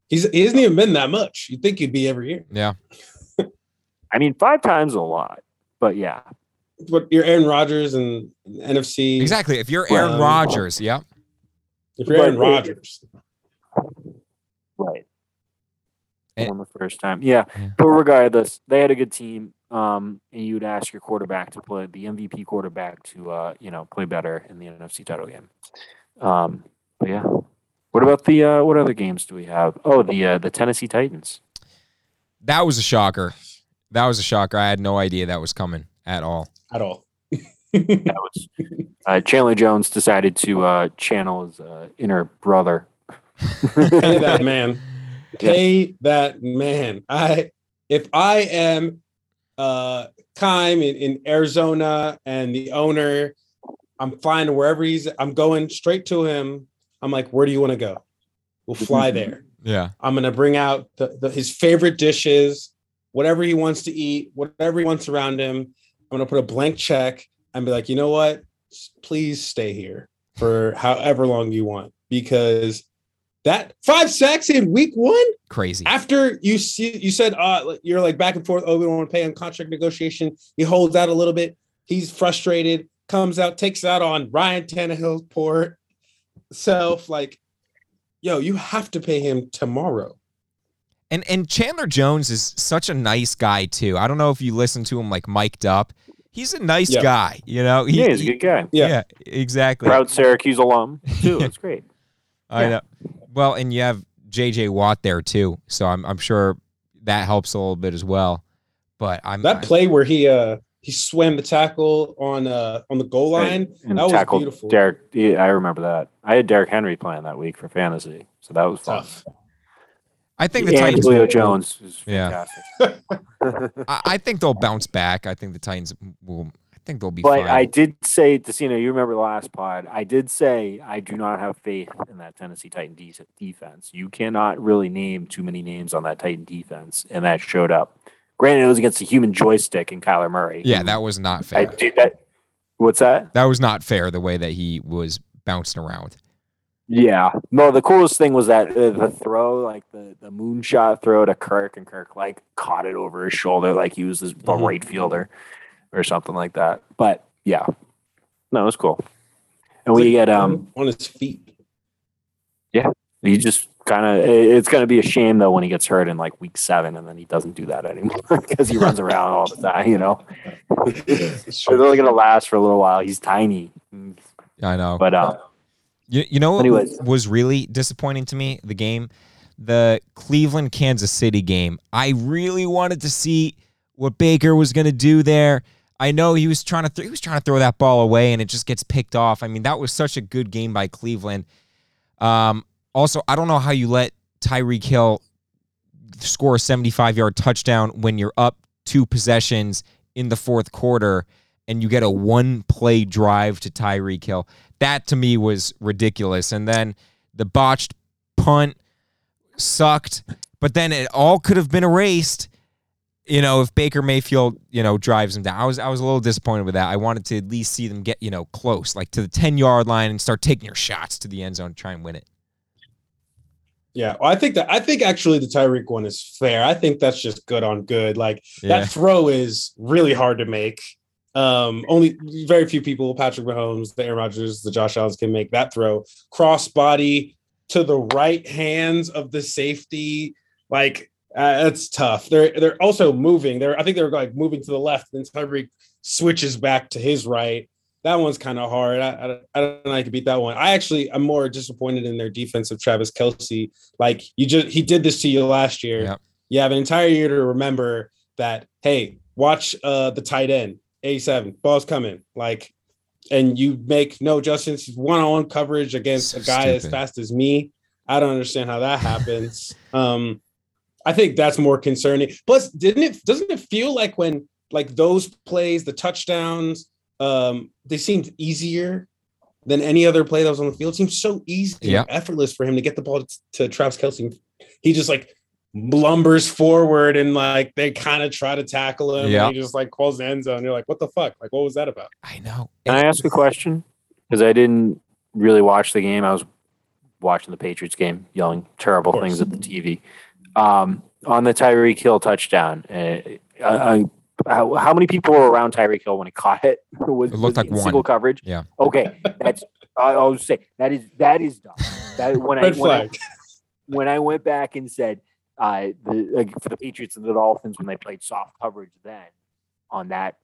[SPEAKER 4] He's he hasn't even been that much. You'd think he'd be every year.
[SPEAKER 1] Yeah.
[SPEAKER 2] I mean, five times a lot. But yeah.
[SPEAKER 4] But you're Aaron Rodgers and NFC.
[SPEAKER 1] Exactly. If you're Aaron
[SPEAKER 4] Well-
[SPEAKER 1] Rodgers, yeah.
[SPEAKER 4] If you're Aaron
[SPEAKER 2] But-
[SPEAKER 4] Rodgers,
[SPEAKER 2] Right.
[SPEAKER 1] And-
[SPEAKER 2] Won the first time. Yeah.
[SPEAKER 1] Yeah.
[SPEAKER 2] But regardless, they had a good team. Um, and you'd ask your quarterback to play the MVP quarterback to uh, you know, play better in the NFC title game. Um, but yeah. What about the uh what other games do we have? Oh, the uh, the Tennessee Titans.
[SPEAKER 1] That was a shocker. That was a shocker. I had no idea that was coming at all.
[SPEAKER 4] at all.
[SPEAKER 2] That was uh, Chandler Jones decided to uh, channel his uh, inner brother.
[SPEAKER 4] Pay that man. Pay that man. I if I am uh time in, in Arizona and the owner, I'm flying wherever he's I'm going straight to him. I'm like, where do you want to go? We'll fly there.
[SPEAKER 1] Yeah.
[SPEAKER 4] I'm gonna bring out the, the, his favorite dishes, whatever he wants to eat, whatever he wants around him. I'm gonna put a blank check and be like, you know what? Please stay here for however long you want because that five sacks in week one
[SPEAKER 1] Crazy.
[SPEAKER 4] after you see you said uh you're like back and forth. Oh, we don't want to pay on contract negotiation. He holds out a little bit. He's frustrated. Comes out, takes out on Ryan Tannehill's poor self. Like, yo, you have to pay him tomorrow.
[SPEAKER 1] And and Chandler Jones is such a nice guy too. I don't know if you listen to him like mic'd up. He's a nice
[SPEAKER 4] Yeah.
[SPEAKER 1] guy, you know. He-
[SPEAKER 2] yeah, he's a good guy.
[SPEAKER 4] Yeah.
[SPEAKER 1] yeah, exactly.
[SPEAKER 2] Proud Syracuse alum too. It's great.
[SPEAKER 1] I
[SPEAKER 2] yeah.
[SPEAKER 1] know. Well, and you have JJ Watt there too, so I'm I'm sure that helps a little bit as well. But I'm
[SPEAKER 4] That
[SPEAKER 1] I-
[SPEAKER 4] play where he uh he swam the tackle on uh on the goal line.
[SPEAKER 2] And
[SPEAKER 4] that was beautiful.
[SPEAKER 2] Derrick. Yeah, I remember that. I had Derrick Henry playing that week for fantasy, so that was fun.
[SPEAKER 4] Tough.
[SPEAKER 1] I think the
[SPEAKER 2] and
[SPEAKER 1] Titans.
[SPEAKER 2] Julio
[SPEAKER 1] will-
[SPEAKER 2] Jones is
[SPEAKER 1] Yeah. I, I think they'll bounce back. I think the Titans will. I think they'll be
[SPEAKER 2] But
[SPEAKER 1] fine.
[SPEAKER 2] I did say, Decino, you remember the last pod. I did say I do not have faith in that Tennessee Titan de- defense. You cannot really name too many names on that Titan defense, and that showed up. Granted, it was against a human joystick and Kyler Murray.
[SPEAKER 1] yeah, that was not fair.
[SPEAKER 2] I did that. What's that?
[SPEAKER 1] That was not fair. The way that he was bouncing around.
[SPEAKER 2] Yeah. No, the coolest thing was that uh, the throw, like the the moonshot throw to Kirk, and Kirk like caught it over his shoulder, like he was this, the
[SPEAKER 4] Mhm.
[SPEAKER 2] right fielder or something like that. But yeah, no, it was cool. And we get um,
[SPEAKER 4] on his feet.
[SPEAKER 2] Yeah, he just kind of. It's gonna be a shame though when he gets hurt in like week seven, and then he doesn't do that anymore because he runs around all the time. You know, it's only gonna last for a little while. He's tiny,
[SPEAKER 1] I know.
[SPEAKER 2] but um,
[SPEAKER 1] You, you know what
[SPEAKER 2] Anyways.
[SPEAKER 1] was really disappointing to me? The game, the Cleveland Kansas City game. I really wanted to see what Baker was going to do there. I know he was trying to th- he was trying to throw that ball away and it just gets picked off. I mean, that was such a good game by Cleveland. Um, also, I don't know how you let Tyreek Hill score a 75 yard touchdown when you're up two possessions in the fourth quarter and you get a one play drive to Tyreek Hill. That to me was ridiculous. And then the botched punt sucked, but then it all could have been erased. You know, if Baker Mayfield, you know, drives him down. I was I was a little disappointed with that. I wanted to at least see them get, you know, close, like to the 10 yard line and start taking your shots to the end zone to try and win it.
[SPEAKER 4] Yeah, well, I think that I think actually the Tyreek one is fair. I think that's just good on good. Like
[SPEAKER 1] Yeah.
[SPEAKER 4] that throw is really hard to make. Um, only very few people, Patrick Mahomes, the Aaron Rodgers, the Josh Allen's can make that throw. Cross body to the right hands of the safety. Like uh, that's tough. They're they're also moving. They're I think they're like moving to the left, and Tyreek switches back to his right. That one's kind of hard. I, I, I don't know. I could beat that one. I actually I'm more disappointed in their defense of Travis Kelce. Like you just he did this to you last year.
[SPEAKER 1] Yep.
[SPEAKER 4] You have an entire year to remember that. Hey, watch uh the tight end. 87 ball's coming. Like and you make no adjustments, one-on-one coverage against
[SPEAKER 1] So
[SPEAKER 4] a guy as fast as me. I don't understand how that happens. um, I think that's more concerning. Plus, didn't it? Doesn't it feel like when like those plays, the touchdowns, um, they seemed easier than any other play that was on the field. It seemed so easy,
[SPEAKER 1] Yeah.
[SPEAKER 4] effortless for him to get the ball to, to Travis Kelce. He just like lumbers forward and like they kind of try to tackle him.
[SPEAKER 1] Yeah.
[SPEAKER 4] And he just like calls the end zone. You're like, what the fuck? Like, what was that about?
[SPEAKER 1] I know.
[SPEAKER 2] Can I ask a question? Because I didn't really watch the game. I was watching the Patriots game, yelling terrible things at the TV. Um, on the Tyreek Hill touchdown, uh, I, how, how many people were around Tyreek Hill when he caught it? Was,
[SPEAKER 1] It looked
[SPEAKER 2] was
[SPEAKER 1] like
[SPEAKER 2] he in single coverage.
[SPEAKER 1] Yeah.
[SPEAKER 2] Okay, that's I, I was say that is that is dumb. That when I
[SPEAKER 4] Red
[SPEAKER 2] when I, when I went back and said uh, the like, for the Patriots and the Dolphins when they played soft coverage then on that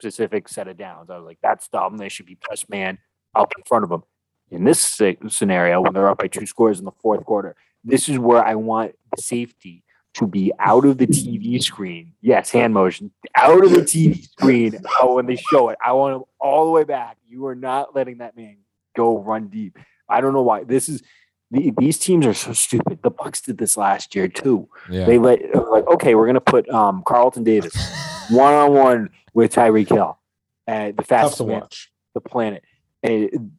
[SPEAKER 2] specific set of downs, I was like, that's dumb. They should be press man up in front of them. In this scenario, when they're up by two scores in the fourth quarter, this is where I want safety to be out of the TV screen. Yes, hand motion out of the TV screen. Oh, when they show it, I want him all the way back. You are not letting that man go run deep. I don't know why. This is the, these teams are so stupid. The Bucks did this last year too.
[SPEAKER 1] Yeah.
[SPEAKER 2] They let like okay, we're gonna put um, Carlton Davis one on one with Tyreek Hill, and the fastest man
[SPEAKER 4] watch.
[SPEAKER 2] the planet, and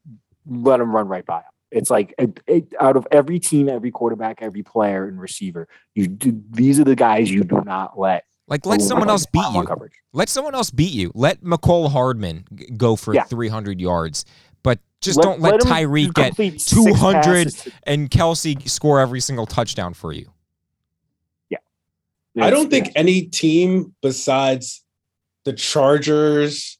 [SPEAKER 2] let him run right by him. It's like it, it, out of every team, every quarterback, every player and receiver, you do, these are the guys you do not let.
[SPEAKER 1] Like let someone else beat you.
[SPEAKER 2] Coverage.
[SPEAKER 1] Let someone else beat you. Let Mecole Hardman g- go for
[SPEAKER 2] Yeah.
[SPEAKER 1] 300 yards, but just don't let,
[SPEAKER 2] him
[SPEAKER 1] Tyreek get 200 and Kelce score every single touchdown for you. Yeah.
[SPEAKER 4] I don't think any team besides the Chargers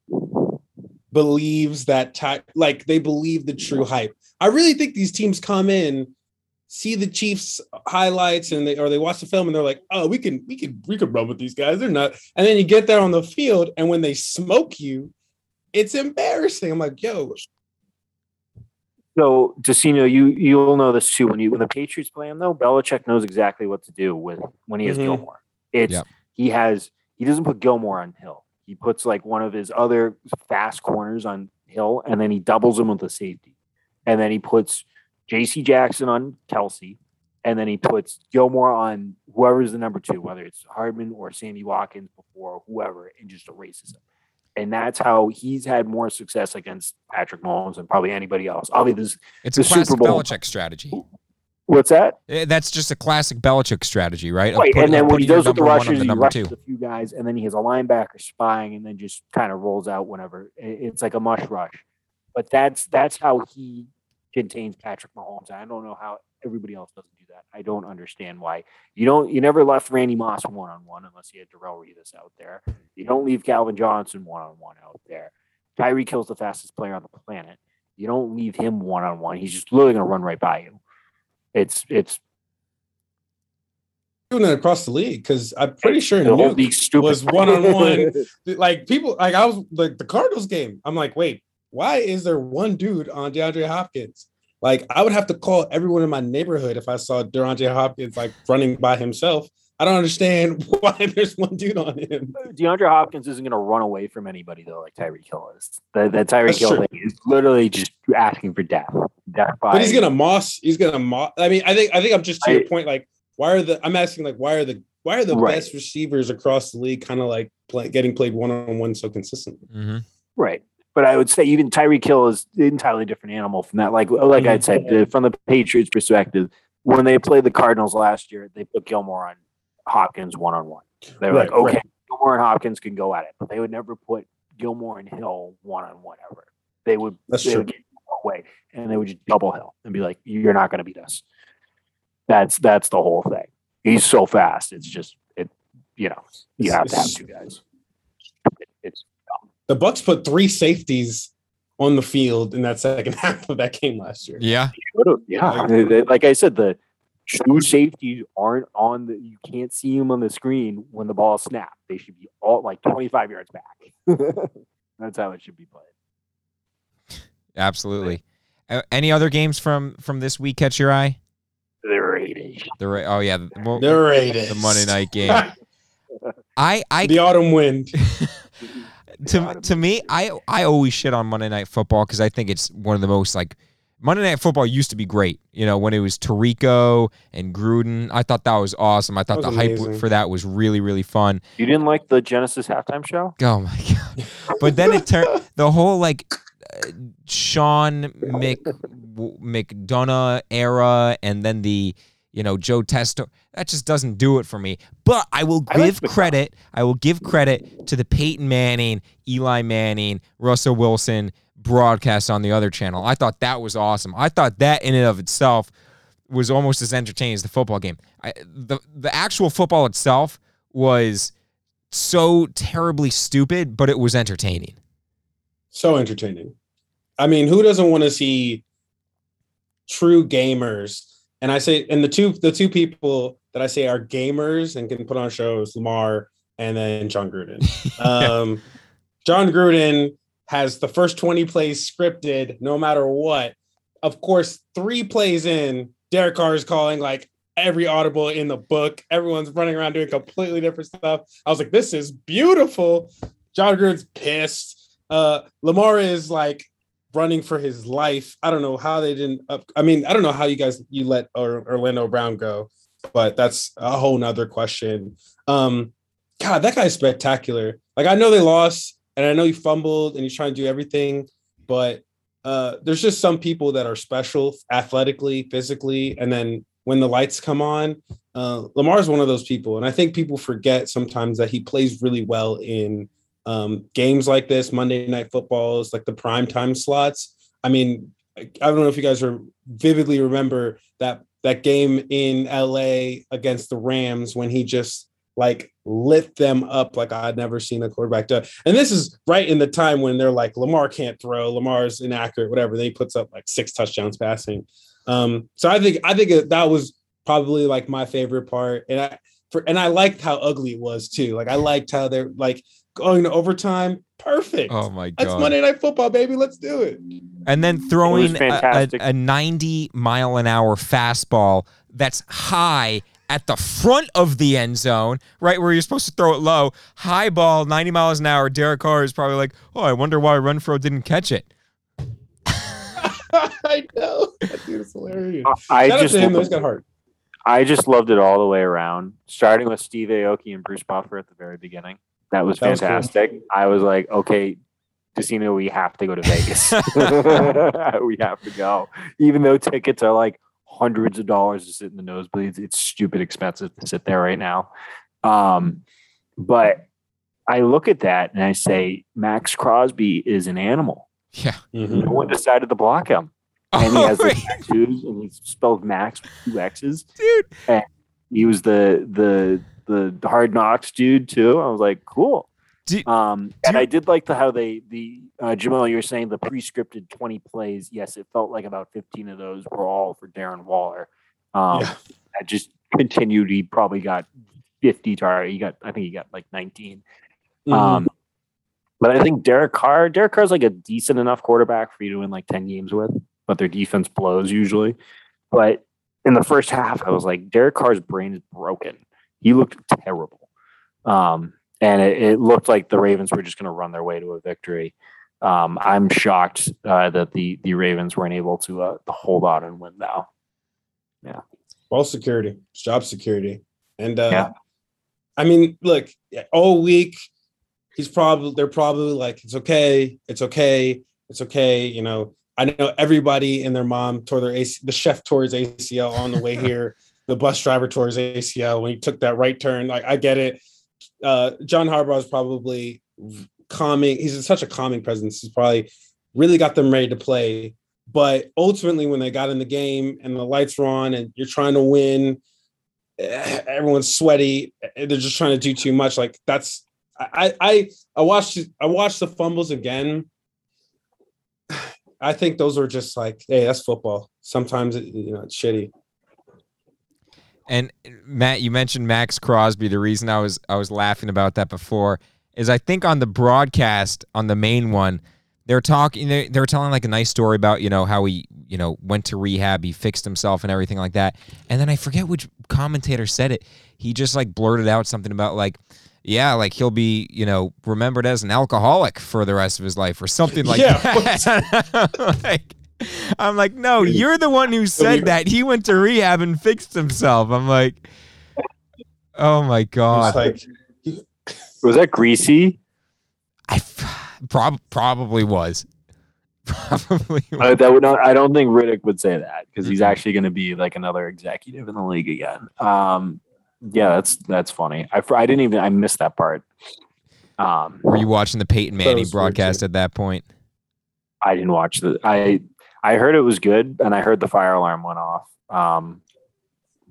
[SPEAKER 4] believes that ty- like they believe the true hype. I really think these teams come in, see the Chiefs highlights, and they or they watch the film and they're like, "Oh, we can, we can, we could run with these guys. They're not." And then you get there on the field, and when they smoke you, it's embarrassing. I'm like, "Yo,
[SPEAKER 2] So, Decino, you you'll know this too. When you when the Patriots play him, though, Belichick knows exactly what to do with when he has
[SPEAKER 4] Mhm.
[SPEAKER 2] Gilmore. It's
[SPEAKER 1] Yep.
[SPEAKER 2] he has he doesn't put Gilmore on Hill. He puts like one of his other fast corners on Hill, and then he doubles him with a safety, and then he puts J.C. Jackson on Kelce, and then he puts Gilmore on whoever's the number two, whether it's Hardman or Sammy Watkins before whoever, and just erases him. And that's how he's had more success against Patrick Mahomes than probably anybody else. Obviously, this,
[SPEAKER 1] It's a
[SPEAKER 2] The Super
[SPEAKER 1] classic
[SPEAKER 2] Bowl.
[SPEAKER 1] Belichick strategy.
[SPEAKER 2] what's that?
[SPEAKER 1] Eh, That's just a classic Belichick strategy, right?
[SPEAKER 2] Right, and then when he does with the rushers,
[SPEAKER 1] the
[SPEAKER 2] he rushes
[SPEAKER 1] two.
[SPEAKER 2] a few guys, and then he has a linebacker spying, and then just kind of rolls out whenever. It's like a mush rush, but that's that's how he contains Patrick Mahomes. I don't know how everybody else doesn't do that. I don't understand why you don't. You never left Randy Moss one on one unless you had Darrelle Revis out there. You don't leave Calvin Johnson one on one out there. Tyreek Hill's the fastest player on the planet. You don't leave him one on one. He's just literally going to run right by you. It's it's
[SPEAKER 4] doing that across the league because I'm pretty sure
[SPEAKER 2] the whole
[SPEAKER 4] Nuke was one-on-one. like people like I was like the Cardinals game. I'm like, wait, why is there one dude on DeAndre Hopkins? Like I would have to call everyone in my neighborhood if I saw DeAndre Hopkins like running by himself. I don't understand why there's one dude on him.
[SPEAKER 2] DeAndre Hopkins isn't going to run away from anybody though, like Tyreek Hill is. The, the Tyreek
[SPEAKER 4] That's
[SPEAKER 2] Hill thing is literally just asking for death. Death by,
[SPEAKER 4] But he's gonna moss. He's gonna moss. I mean, I think I think I'm just to your point. Like, why are the? I'm asking like, why are the why are the
[SPEAKER 2] Right.
[SPEAKER 4] best receivers across the league kind of like play, getting played one on one so consistently?
[SPEAKER 1] Mhm.
[SPEAKER 2] right. But I would say even Tyreek Hill is an entirely different animal from that. Like like
[SPEAKER 4] Mhm.
[SPEAKER 2] I'd said, the- from the Patriots' perspective, when they played the Cardinals last year, they put Gilmore on Hopkins one on one. They were
[SPEAKER 4] Right,
[SPEAKER 2] like, okay,
[SPEAKER 4] right.
[SPEAKER 2] Gilmore and Hopkins can go at it, but they would never put Gilmore and Hill one on one ever. They would
[SPEAKER 4] That's
[SPEAKER 2] they
[SPEAKER 4] true.
[SPEAKER 2] would get away and they would just double Hill and be like, "You're not going to beat us." That's that's the whole thing. He's so fast. It's just it. You know, you have to have two guys. It- it's
[SPEAKER 4] The Bucks put three safeties on the field in that second half of that game last year.
[SPEAKER 1] Yeah.
[SPEAKER 2] yeah. They- they- Like I said, the two safeties aren't on the. You can't see them on the screen when the ball is snapped. They should be all like 25 yards back. That's how it should be played.
[SPEAKER 1] Absolutely. Uh, any other games from from this week catch your eye?
[SPEAKER 2] The Raiders.
[SPEAKER 1] The Ra- oh yeah, the, well,
[SPEAKER 4] The Raiders.
[SPEAKER 1] the Monday night game. I I
[SPEAKER 4] the autumn wind.
[SPEAKER 1] to to me, I I always shit on Monday Night Football because I think it's one of the most like Monday Night Football used to be great. You know, when it was Tirico and Gruden, I thought that was awesome. I thought the
[SPEAKER 4] was
[SPEAKER 1] hype for that was really really fun.
[SPEAKER 2] You didn't like the Genesis halftime show?
[SPEAKER 1] Oh my god! But then it turned the whole like uh, Sean Mc McDonough era, and then the you know Joe Testo. That just doesn't do it for me. But I will
[SPEAKER 2] I like
[SPEAKER 1] give credit. I will give credit to the Peyton Manning, Eli Manning, Russell Wilson broadcast on the other channel. I thought that was awesome. I thought that in and of itself was almost as entertaining as the football game. I, the the actual football itself was so terribly stupid, but it was entertaining.
[SPEAKER 4] so entertaining. I mean, who doesn't want to see true gamers? And I say, and the two the two people that I say are gamers and can put on shows, Lamar and then Jon Gruden. Um, Jon Gruden has the first 20 plays scripted no matter what. Of course, three plays in, Derek Carr is calling like every audible in the book. Everyone's running around doing completely different stuff. I was like, this is beautiful. Jon Gruden's pissed. Uh, Lamar is like running for his life. I don't know how they didn't. Up, I mean, I don't know how you guys you let or, Orlando Brown go, but that's a whole nother question. Um, God, that guy's spectacular. Like I know they lost, and I know he fumbled, and he's trying to do everything, but uh, there's just some people that are special athletically, physically, and then when the lights come on, uh, Lamar is one of those people, and I think people forget sometimes that he plays really well in um, games like this, Monday Night Footballs, like the prime time slots. I mean, I don't know if you guys are vividly remember that that game in LA against the Rams when he just like lit them up like I'd never seen a quarterback do. And this is right in the time when they're like Lamar can't throw, Lamar's inaccurate, whatever. Then he puts up like six touchdowns passing. Um, so I think I think that was probably like my favorite part, and I for and I liked how ugly it was too. Like I liked how they're like going to overtime. Perfect.
[SPEAKER 1] Oh my god. That's!
[SPEAKER 4] Monday Night Football, baby. Let's do it.
[SPEAKER 1] and then throwing a, a, a 90 mile an hour fastball that's high at the front of the end zone, right where you're supposed to throw it low. High ball, 90 miles an hour. Derek Carr is probably like, oh, I wonder why Renfrow didn't catch it.
[SPEAKER 4] I know. That dude is hilarious.
[SPEAKER 2] I
[SPEAKER 4] Shout
[SPEAKER 2] just
[SPEAKER 4] him. Those got heart.
[SPEAKER 2] I just loved it all the way around, starting with Steve Aoki and Bruce Buffer at the very beginning. That was
[SPEAKER 4] That was cool.
[SPEAKER 2] fantastic. I was like, okay, Casino, we have to go to Vegas. we have to go. Even though tickets are like hundreds of dollars to sit in the nosebleeds, it's stupid expensive to sit there right now. Um, but I look at that and I say, Maxx Crosby is an animal.
[SPEAKER 1] Yeah.
[SPEAKER 4] Mhm.
[SPEAKER 2] No one decided to block him. And he has the
[SPEAKER 1] right.
[SPEAKER 2] tattoos and he's spelled Max with two X's
[SPEAKER 1] Dude.
[SPEAKER 2] he was the the the hard knocks dude too. I was like, cool.
[SPEAKER 1] Do-
[SPEAKER 2] um,
[SPEAKER 1] do
[SPEAKER 2] and
[SPEAKER 1] you-
[SPEAKER 2] I did like the how they the uh, Jamal. You were saying the pre-scripted twenty plays. Yes, it felt like about fifteen of those were all for Darren Waller. Um,
[SPEAKER 4] Yeah.
[SPEAKER 2] That just continued. He probably got fifty target. He got I think he got like 19
[SPEAKER 4] Mhm.
[SPEAKER 2] Um, but I think Derek Carr, Derek Carr's like a decent enough quarterback for you to win like 10 games with, but their defense blows usually. But in the first half, I was like, Derek Carr's brain is broken. He looked terrible. Um, and it, it looked like the Ravens were just going to run their way to a victory. Um, I'm shocked uh, that the the Ravens weren't able to, uh, hold on and win now. Yeah.
[SPEAKER 4] Ball security, it's job security, and uh,
[SPEAKER 2] Yeah.
[SPEAKER 4] I mean, look, all week he's probably they're probably like, it's okay, it's okay, it's okay. You know, I know everybody and their mom tore their AC, the chef tore his ACL on the way here. The bus driver tore his ACL when he took that right turn. Like, I get it. Uh, John Harbaugh is probably calming. He's such a calming presence. He's probably really got them ready to play. But ultimately, when they got in the game and the lights were on and you're trying to win, eh, everyone's sweaty. eh, They're just trying to do too much. Like that's I I I watched I watched the fumbles again. I think those are just like, hey, that's football. Sometimes it, you know it's shitty.
[SPEAKER 1] And Matt, you mentioned Maxx Crosby. The reason I was I was laughing about that before is I think on the broadcast on the main one, they're talking they they were telling like a nice story about, you know, how he, you know, went to rehab, he fixed himself and everything like that. And then I forget which commentator said it. He just like blurted out something about like yeah, like he'll be, you know, remembered as an alcoholic for the rest of his life or something like
[SPEAKER 4] Yeah,
[SPEAKER 1] that. like, I'm like, no, you're the one who said that. He went to rehab and fixed himself. I'm like, oh my
[SPEAKER 4] It's
[SPEAKER 1] god,
[SPEAKER 4] like
[SPEAKER 2] Was that Griese?
[SPEAKER 1] I prob- probably was, probably. Was.
[SPEAKER 2] I, that would not. I don't think Riddick would say that because he's actually going to be like another executive in the league again. Um, yeah, that's that's funny. I I didn't even I missed that part. Um,
[SPEAKER 1] Were you watching the Peyton Manning broadcast at that point?
[SPEAKER 2] I didn't watch the. I I heard it was good, and I heard the fire alarm went off. Um,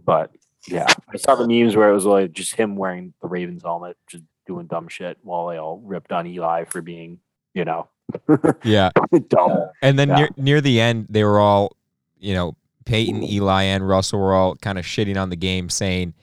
[SPEAKER 2] but yeah, I saw the memes where it was like just him wearing the Ravens helmet, just doing dumb shit while they all ripped on Eli for being, you know,
[SPEAKER 1] Yeah.
[SPEAKER 2] dumb.
[SPEAKER 1] And then
[SPEAKER 2] Yeah.
[SPEAKER 1] near near the end, they were all, you know, Peyton, Eli, and Russell were all kind of shitting on the game, saying,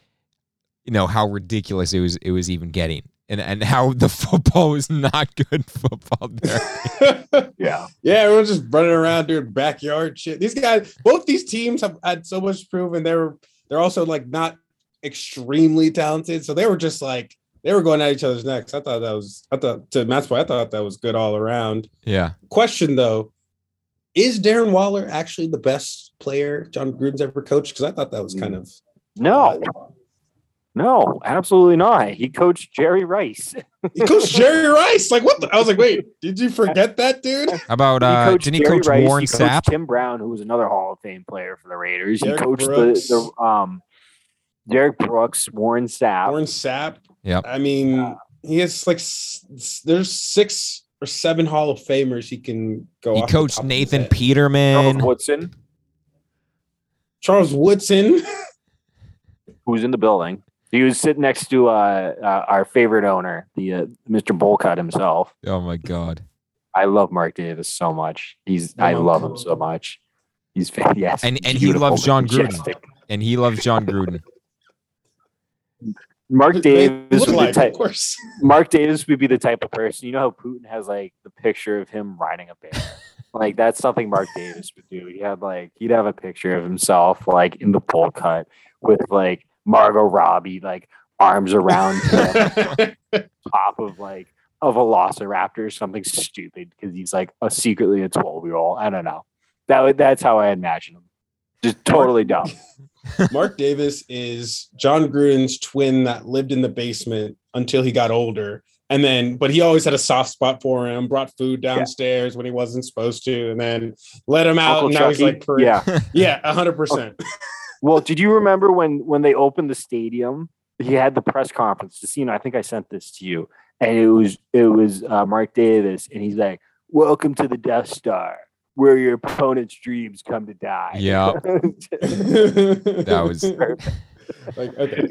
[SPEAKER 1] you know, how ridiculous it was it was even getting. And and how the football was not good football there.
[SPEAKER 2] Yeah,
[SPEAKER 4] yeah, everyone's just running around doing backyard shit. These guys, both these teams have had so much to prove, and they're they're also like not extremely talented. So they were just like they were going at each other's necks. I thought that was I thought to Matt's point, I thought that was good all around.
[SPEAKER 1] Yeah.
[SPEAKER 4] Question though, is Darren Waller actually the best player Jon Gruden's ever coached? Because I thought that was kind mm. of
[SPEAKER 2] no, no, absolutely not. He coached Jerry Rice.
[SPEAKER 4] he coached Jerry Rice. Like what? The, I was like, wait, did you forget that dude?
[SPEAKER 1] How about uh
[SPEAKER 2] coached
[SPEAKER 1] didn't he
[SPEAKER 2] Jerry
[SPEAKER 1] coach
[SPEAKER 2] Rice,
[SPEAKER 1] Warren
[SPEAKER 2] he coached
[SPEAKER 1] Sapp?
[SPEAKER 2] Tim Brown, who was another Hall of Fame player for the Raiders.
[SPEAKER 4] Derek
[SPEAKER 2] he coached
[SPEAKER 4] Brooks.
[SPEAKER 2] the, the um Derrick Brooks, Warren Sapp.
[SPEAKER 4] Warren Sapp.
[SPEAKER 1] Yeah.
[SPEAKER 4] I mean, he has like s- s- there's six or seven Hall of Famers he can go.
[SPEAKER 1] He
[SPEAKER 4] off the
[SPEAKER 1] coached
[SPEAKER 4] top of his
[SPEAKER 1] Nathan
[SPEAKER 4] head.
[SPEAKER 2] Charles
[SPEAKER 1] Peterman.
[SPEAKER 2] Woodson,
[SPEAKER 4] Charles Woodson.
[SPEAKER 2] who's in the building. He was sitting next to uh, uh, our favorite owner, the uh, Mr. Bolcott himself.
[SPEAKER 1] Oh my god.
[SPEAKER 2] I love Mark Davis so much. He's I
[SPEAKER 4] Oh,
[SPEAKER 2] love him so much. He's fa- yes,
[SPEAKER 1] And- and he loves Jon Gruden. And he loves Jon Gruden.
[SPEAKER 2] Mark Davis would be
[SPEAKER 4] alike,
[SPEAKER 2] type,
[SPEAKER 4] of course.
[SPEAKER 2] Mark Davis would be the type of person. You know how Putin has like the picture of him riding a bear. like that's something Mark Davis would do. He had like he'd have a picture of himself like in the pull cut with like Margot Robbie like arms around him, top of like a velociraptor, something stupid because he's like a secretly a twelve year old. I don't know. That that's how I imagine him. Just totally dumb.
[SPEAKER 4] Mark Davis is Jon Gruden's twin that lived in the basement until he got older. And then, but he always had a soft spot for him, brought food downstairs when he wasn't supposed to, and then let him out.
[SPEAKER 2] Uncle
[SPEAKER 4] and now he's like, per-
[SPEAKER 2] yeah.
[SPEAKER 4] yeah, 100%.
[SPEAKER 2] Well, did you remember when when they opened the stadium? He had the press conference. To see, you know, I think I sent this to you, and it was it was uh, Mark Davis, and he's like, "Welcome to the Death Star, where your opponent's dreams come to die."
[SPEAKER 1] Yeah. That
[SPEAKER 4] that
[SPEAKER 1] was
[SPEAKER 4] like, okay.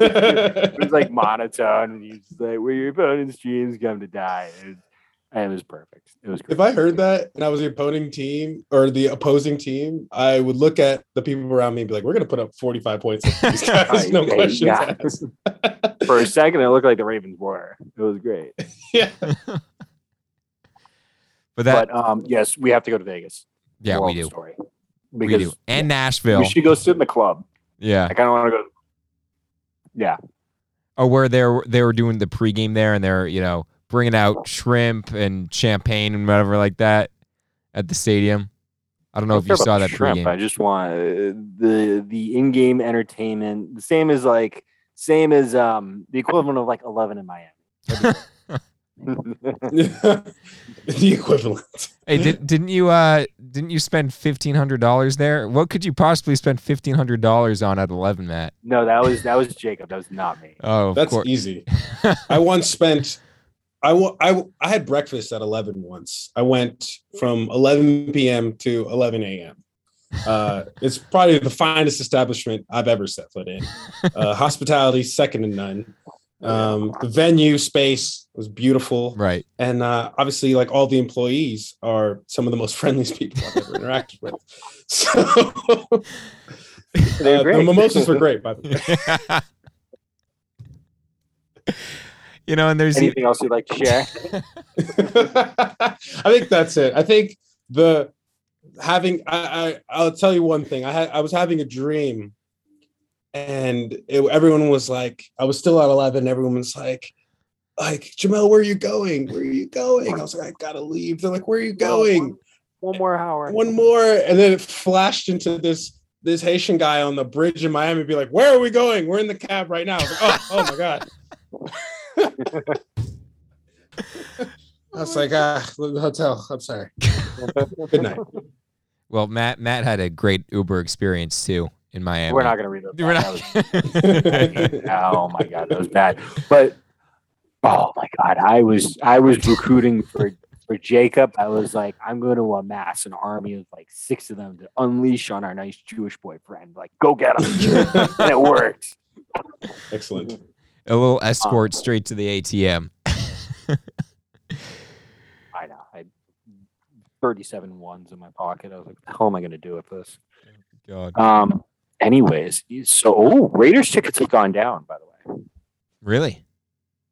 [SPEAKER 2] it was like monotone, and he's just like, "Where your opponent's dreams come to die." It was, and it was perfect. It was.
[SPEAKER 4] If I heard that and I was the opposing team or the opposing team, I would look at the people around me and be like, "We're going to put up 45 points." These guys, no
[SPEAKER 2] Hey,
[SPEAKER 4] questions
[SPEAKER 2] yeah.
[SPEAKER 4] asked.
[SPEAKER 2] For a second, it looked like the Ravens were. It was great.
[SPEAKER 4] yeah.
[SPEAKER 1] But that
[SPEAKER 2] but um, yes, we have to go to Vegas.
[SPEAKER 1] yeah, we do.
[SPEAKER 2] Story.
[SPEAKER 1] We do. And Nashville.
[SPEAKER 2] we should go sit in the club.
[SPEAKER 1] Yeah.
[SPEAKER 2] I kind of want to go. Yeah,
[SPEAKER 1] Oh, where they're they were doing the pregame there, and they're you know bringing out shrimp and champagne and whatever like that at the stadium. I don't know
[SPEAKER 2] I
[SPEAKER 1] if you saw that
[SPEAKER 2] shrimp.
[SPEAKER 1] pregame.
[SPEAKER 2] I just want uh, the the in-game entertainment. The same as like same as um the equivalent of like Eleven in Miami.
[SPEAKER 4] the equivalent.
[SPEAKER 1] Hey, did, didn't you uh didn't you spend fifteen hundred dollars there? What could you possibly spend fifteen hundred dollars on at eleven, Matt?
[SPEAKER 2] no, that was that was Jacob. That was not me.
[SPEAKER 1] Oh, of
[SPEAKER 4] That's
[SPEAKER 1] course.
[SPEAKER 4] easy. I once spent. I, wa- I, w- I had breakfast at 11 once. I went from 11 p.m. to 11 a.m. Uh, it's probably the finest establishment I've ever set foot in. Uh, hospitality, second to none. Um, the venue space was beautiful.
[SPEAKER 1] Right.
[SPEAKER 4] And uh, obviously, like all the employees are some of the most friendliest people I've ever interacted with. So uh, the
[SPEAKER 2] great.
[SPEAKER 4] mimosas were great, by the way.
[SPEAKER 1] You know, and there's e-
[SPEAKER 2] Anything else you'd like to share?
[SPEAKER 4] I think that's it. I think the having I, I I'll tell you one thing. I had I was having a dream, and it, everyone was like, I was still out at eleven. Everyone was like, like, Jamel, where are you going? Where are you going? I was like, I gotta leave. They're like, where are you going?
[SPEAKER 2] One more hour.
[SPEAKER 4] One more. And then it flashed into this this Haitian guy on the bridge in Miami be like, Where are we going? We're in the cab right now. I was like, oh, oh my God. I was like, ah, the hotel. I'm sorry. Good night.
[SPEAKER 1] Well, Matt Matt had a great Uber experience too in Miami.
[SPEAKER 2] We're not gonna read
[SPEAKER 1] We're
[SPEAKER 2] that.
[SPEAKER 1] not-
[SPEAKER 2] oh my god, that was bad. But oh my god, I was I was recruiting for for Jacob. I was like, I'm going to amass an army of like six of them to unleash on our nice Jewish boyfriend. Like, go get him, and it worked.
[SPEAKER 4] Excellent.
[SPEAKER 1] A little escort straight to the ATM.
[SPEAKER 2] I know. I had 37 ones in my pocket. I was like, hell am I going to do with this?
[SPEAKER 1] God,
[SPEAKER 2] Um. Anyways, so oh, Raiders tickets have gone down. By the way,
[SPEAKER 1] really?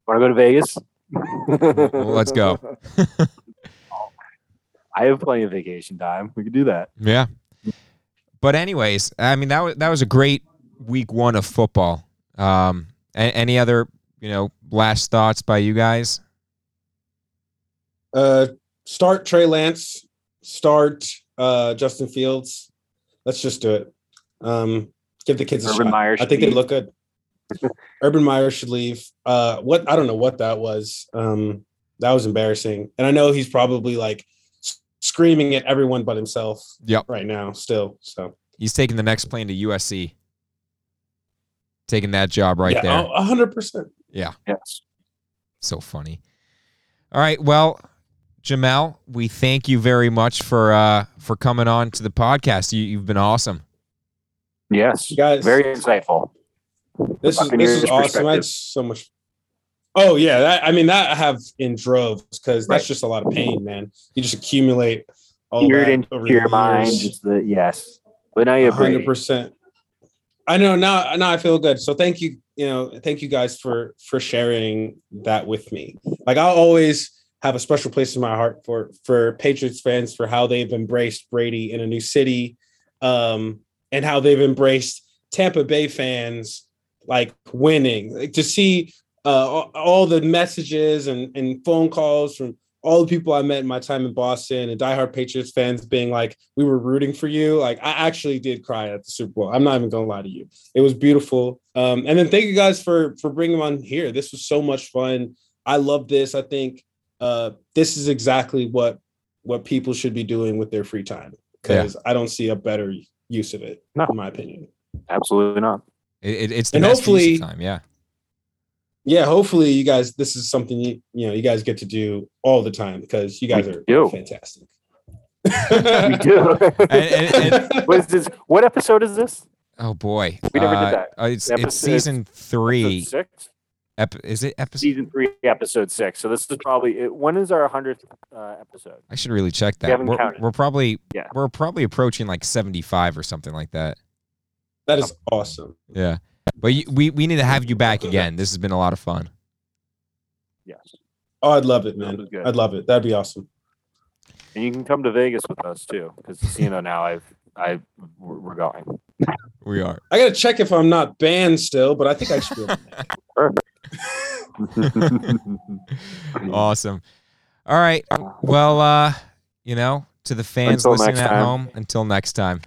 [SPEAKER 2] want to go to Vegas?
[SPEAKER 1] Well, let's go.
[SPEAKER 2] I have plenty of vacation time. We could do that.
[SPEAKER 1] Yeah. But anyways, I mean that was that was a great week one of football. Um, a- any other you know last thoughts by you guys?
[SPEAKER 4] Uh start Trey Lance, start uh Justin Fields. Let's just do it. Um give the kids a
[SPEAKER 2] Urban
[SPEAKER 4] shot.
[SPEAKER 2] Meyer
[SPEAKER 4] I
[SPEAKER 2] should
[SPEAKER 4] think they
[SPEAKER 2] leave.
[SPEAKER 4] look good. Urban Meyer should leave. Uh what I don't know what that was. Um that was embarrassing. And I know he's probably like screaming at everyone but himself
[SPEAKER 1] Yep.
[SPEAKER 4] right now still. So
[SPEAKER 1] He's taking the next plane to USC. Taking that job right
[SPEAKER 4] yeah,
[SPEAKER 1] there.
[SPEAKER 4] a hundred percent. Yeah.
[SPEAKER 2] Yes.
[SPEAKER 1] So funny. All right, well, Jamel, we thank you very much for uh for coming on to the podcast. You, you've been awesome.
[SPEAKER 2] Yes.
[SPEAKER 4] Guys,
[SPEAKER 2] Very insightful.
[SPEAKER 4] This is this is awesome. I had so much. Oh yeah, that, I mean that I have in droves because that's
[SPEAKER 2] Right.
[SPEAKER 4] just a lot of pain, man. You just accumulate all
[SPEAKER 2] Seared
[SPEAKER 4] that
[SPEAKER 2] into
[SPEAKER 4] over
[SPEAKER 2] your
[SPEAKER 4] the
[SPEAKER 2] mind.
[SPEAKER 4] years.
[SPEAKER 2] Just the yes. But now you have
[SPEAKER 4] hundred
[SPEAKER 2] Brady.
[SPEAKER 4] percent. I know now. Now I feel good. So thank you. You know, thank you guys for for sharing that with me. Like I'll always have a special place in my heart for for Patriots fans for how they've embraced Brady in a new city, um, and how they've embraced Tampa Bay fans like winning. Like to see uh, all, all the messages and and phone calls from all the people I met in my time in Boston and diehard Patriots fans being like, "We were rooting for you." Like, I actually did cry at the Super Bowl. I'm not even gonna lie to you. It was beautiful. Um, and then thank you guys for for bringing on here. This was so much fun. I love this. I think uh, this is exactly what what people should be doing with their free time because I don't see a better use of it,
[SPEAKER 2] No.
[SPEAKER 4] in my opinion.
[SPEAKER 2] Absolutely not.
[SPEAKER 1] It, it- it's the
[SPEAKER 4] And
[SPEAKER 1] best use of
[SPEAKER 4] hopefully-
[SPEAKER 1] time. Yeah.
[SPEAKER 4] Yeah, hopefully you guys. This is something you you know you guys get to do all the time because you guys
[SPEAKER 2] We
[SPEAKER 4] are
[SPEAKER 2] do.
[SPEAKER 4] fantastic.
[SPEAKER 2] We do.
[SPEAKER 1] And- and-
[SPEAKER 2] what is this? What episode is this?
[SPEAKER 1] Oh boy.
[SPEAKER 2] We never did
[SPEAKER 1] Uh,
[SPEAKER 2] that.
[SPEAKER 1] uh, it's
[SPEAKER 2] Episode-
[SPEAKER 1] it's season three.
[SPEAKER 2] Episode six.
[SPEAKER 1] Ep- is it episode?
[SPEAKER 2] Season three, episode six. So this is probably it, when is our hundredth uh, episode?
[SPEAKER 1] I should really check that.
[SPEAKER 2] haven't
[SPEAKER 1] We're, we're probably
[SPEAKER 2] Yeah.
[SPEAKER 1] we're probably approaching like seventy five or something like that.
[SPEAKER 4] That is awesome.
[SPEAKER 1] Yeah. But you, we we need to have you back again. This has been a lot of fun.
[SPEAKER 2] Yes.
[SPEAKER 4] Oh, I'd love it, man.
[SPEAKER 2] good.
[SPEAKER 4] I'd love it. That'd be awesome.
[SPEAKER 2] And you can come to Vegas with us too, because you know now I've I we're we're going.
[SPEAKER 1] We are.
[SPEAKER 4] I gotta check if I'm not banned still, but I think I should be. Able to make it.
[SPEAKER 1] awesome. All right. Well, uh, you know, to the fans
[SPEAKER 2] Until
[SPEAKER 1] listening at
[SPEAKER 2] time.
[SPEAKER 1] home, until next time.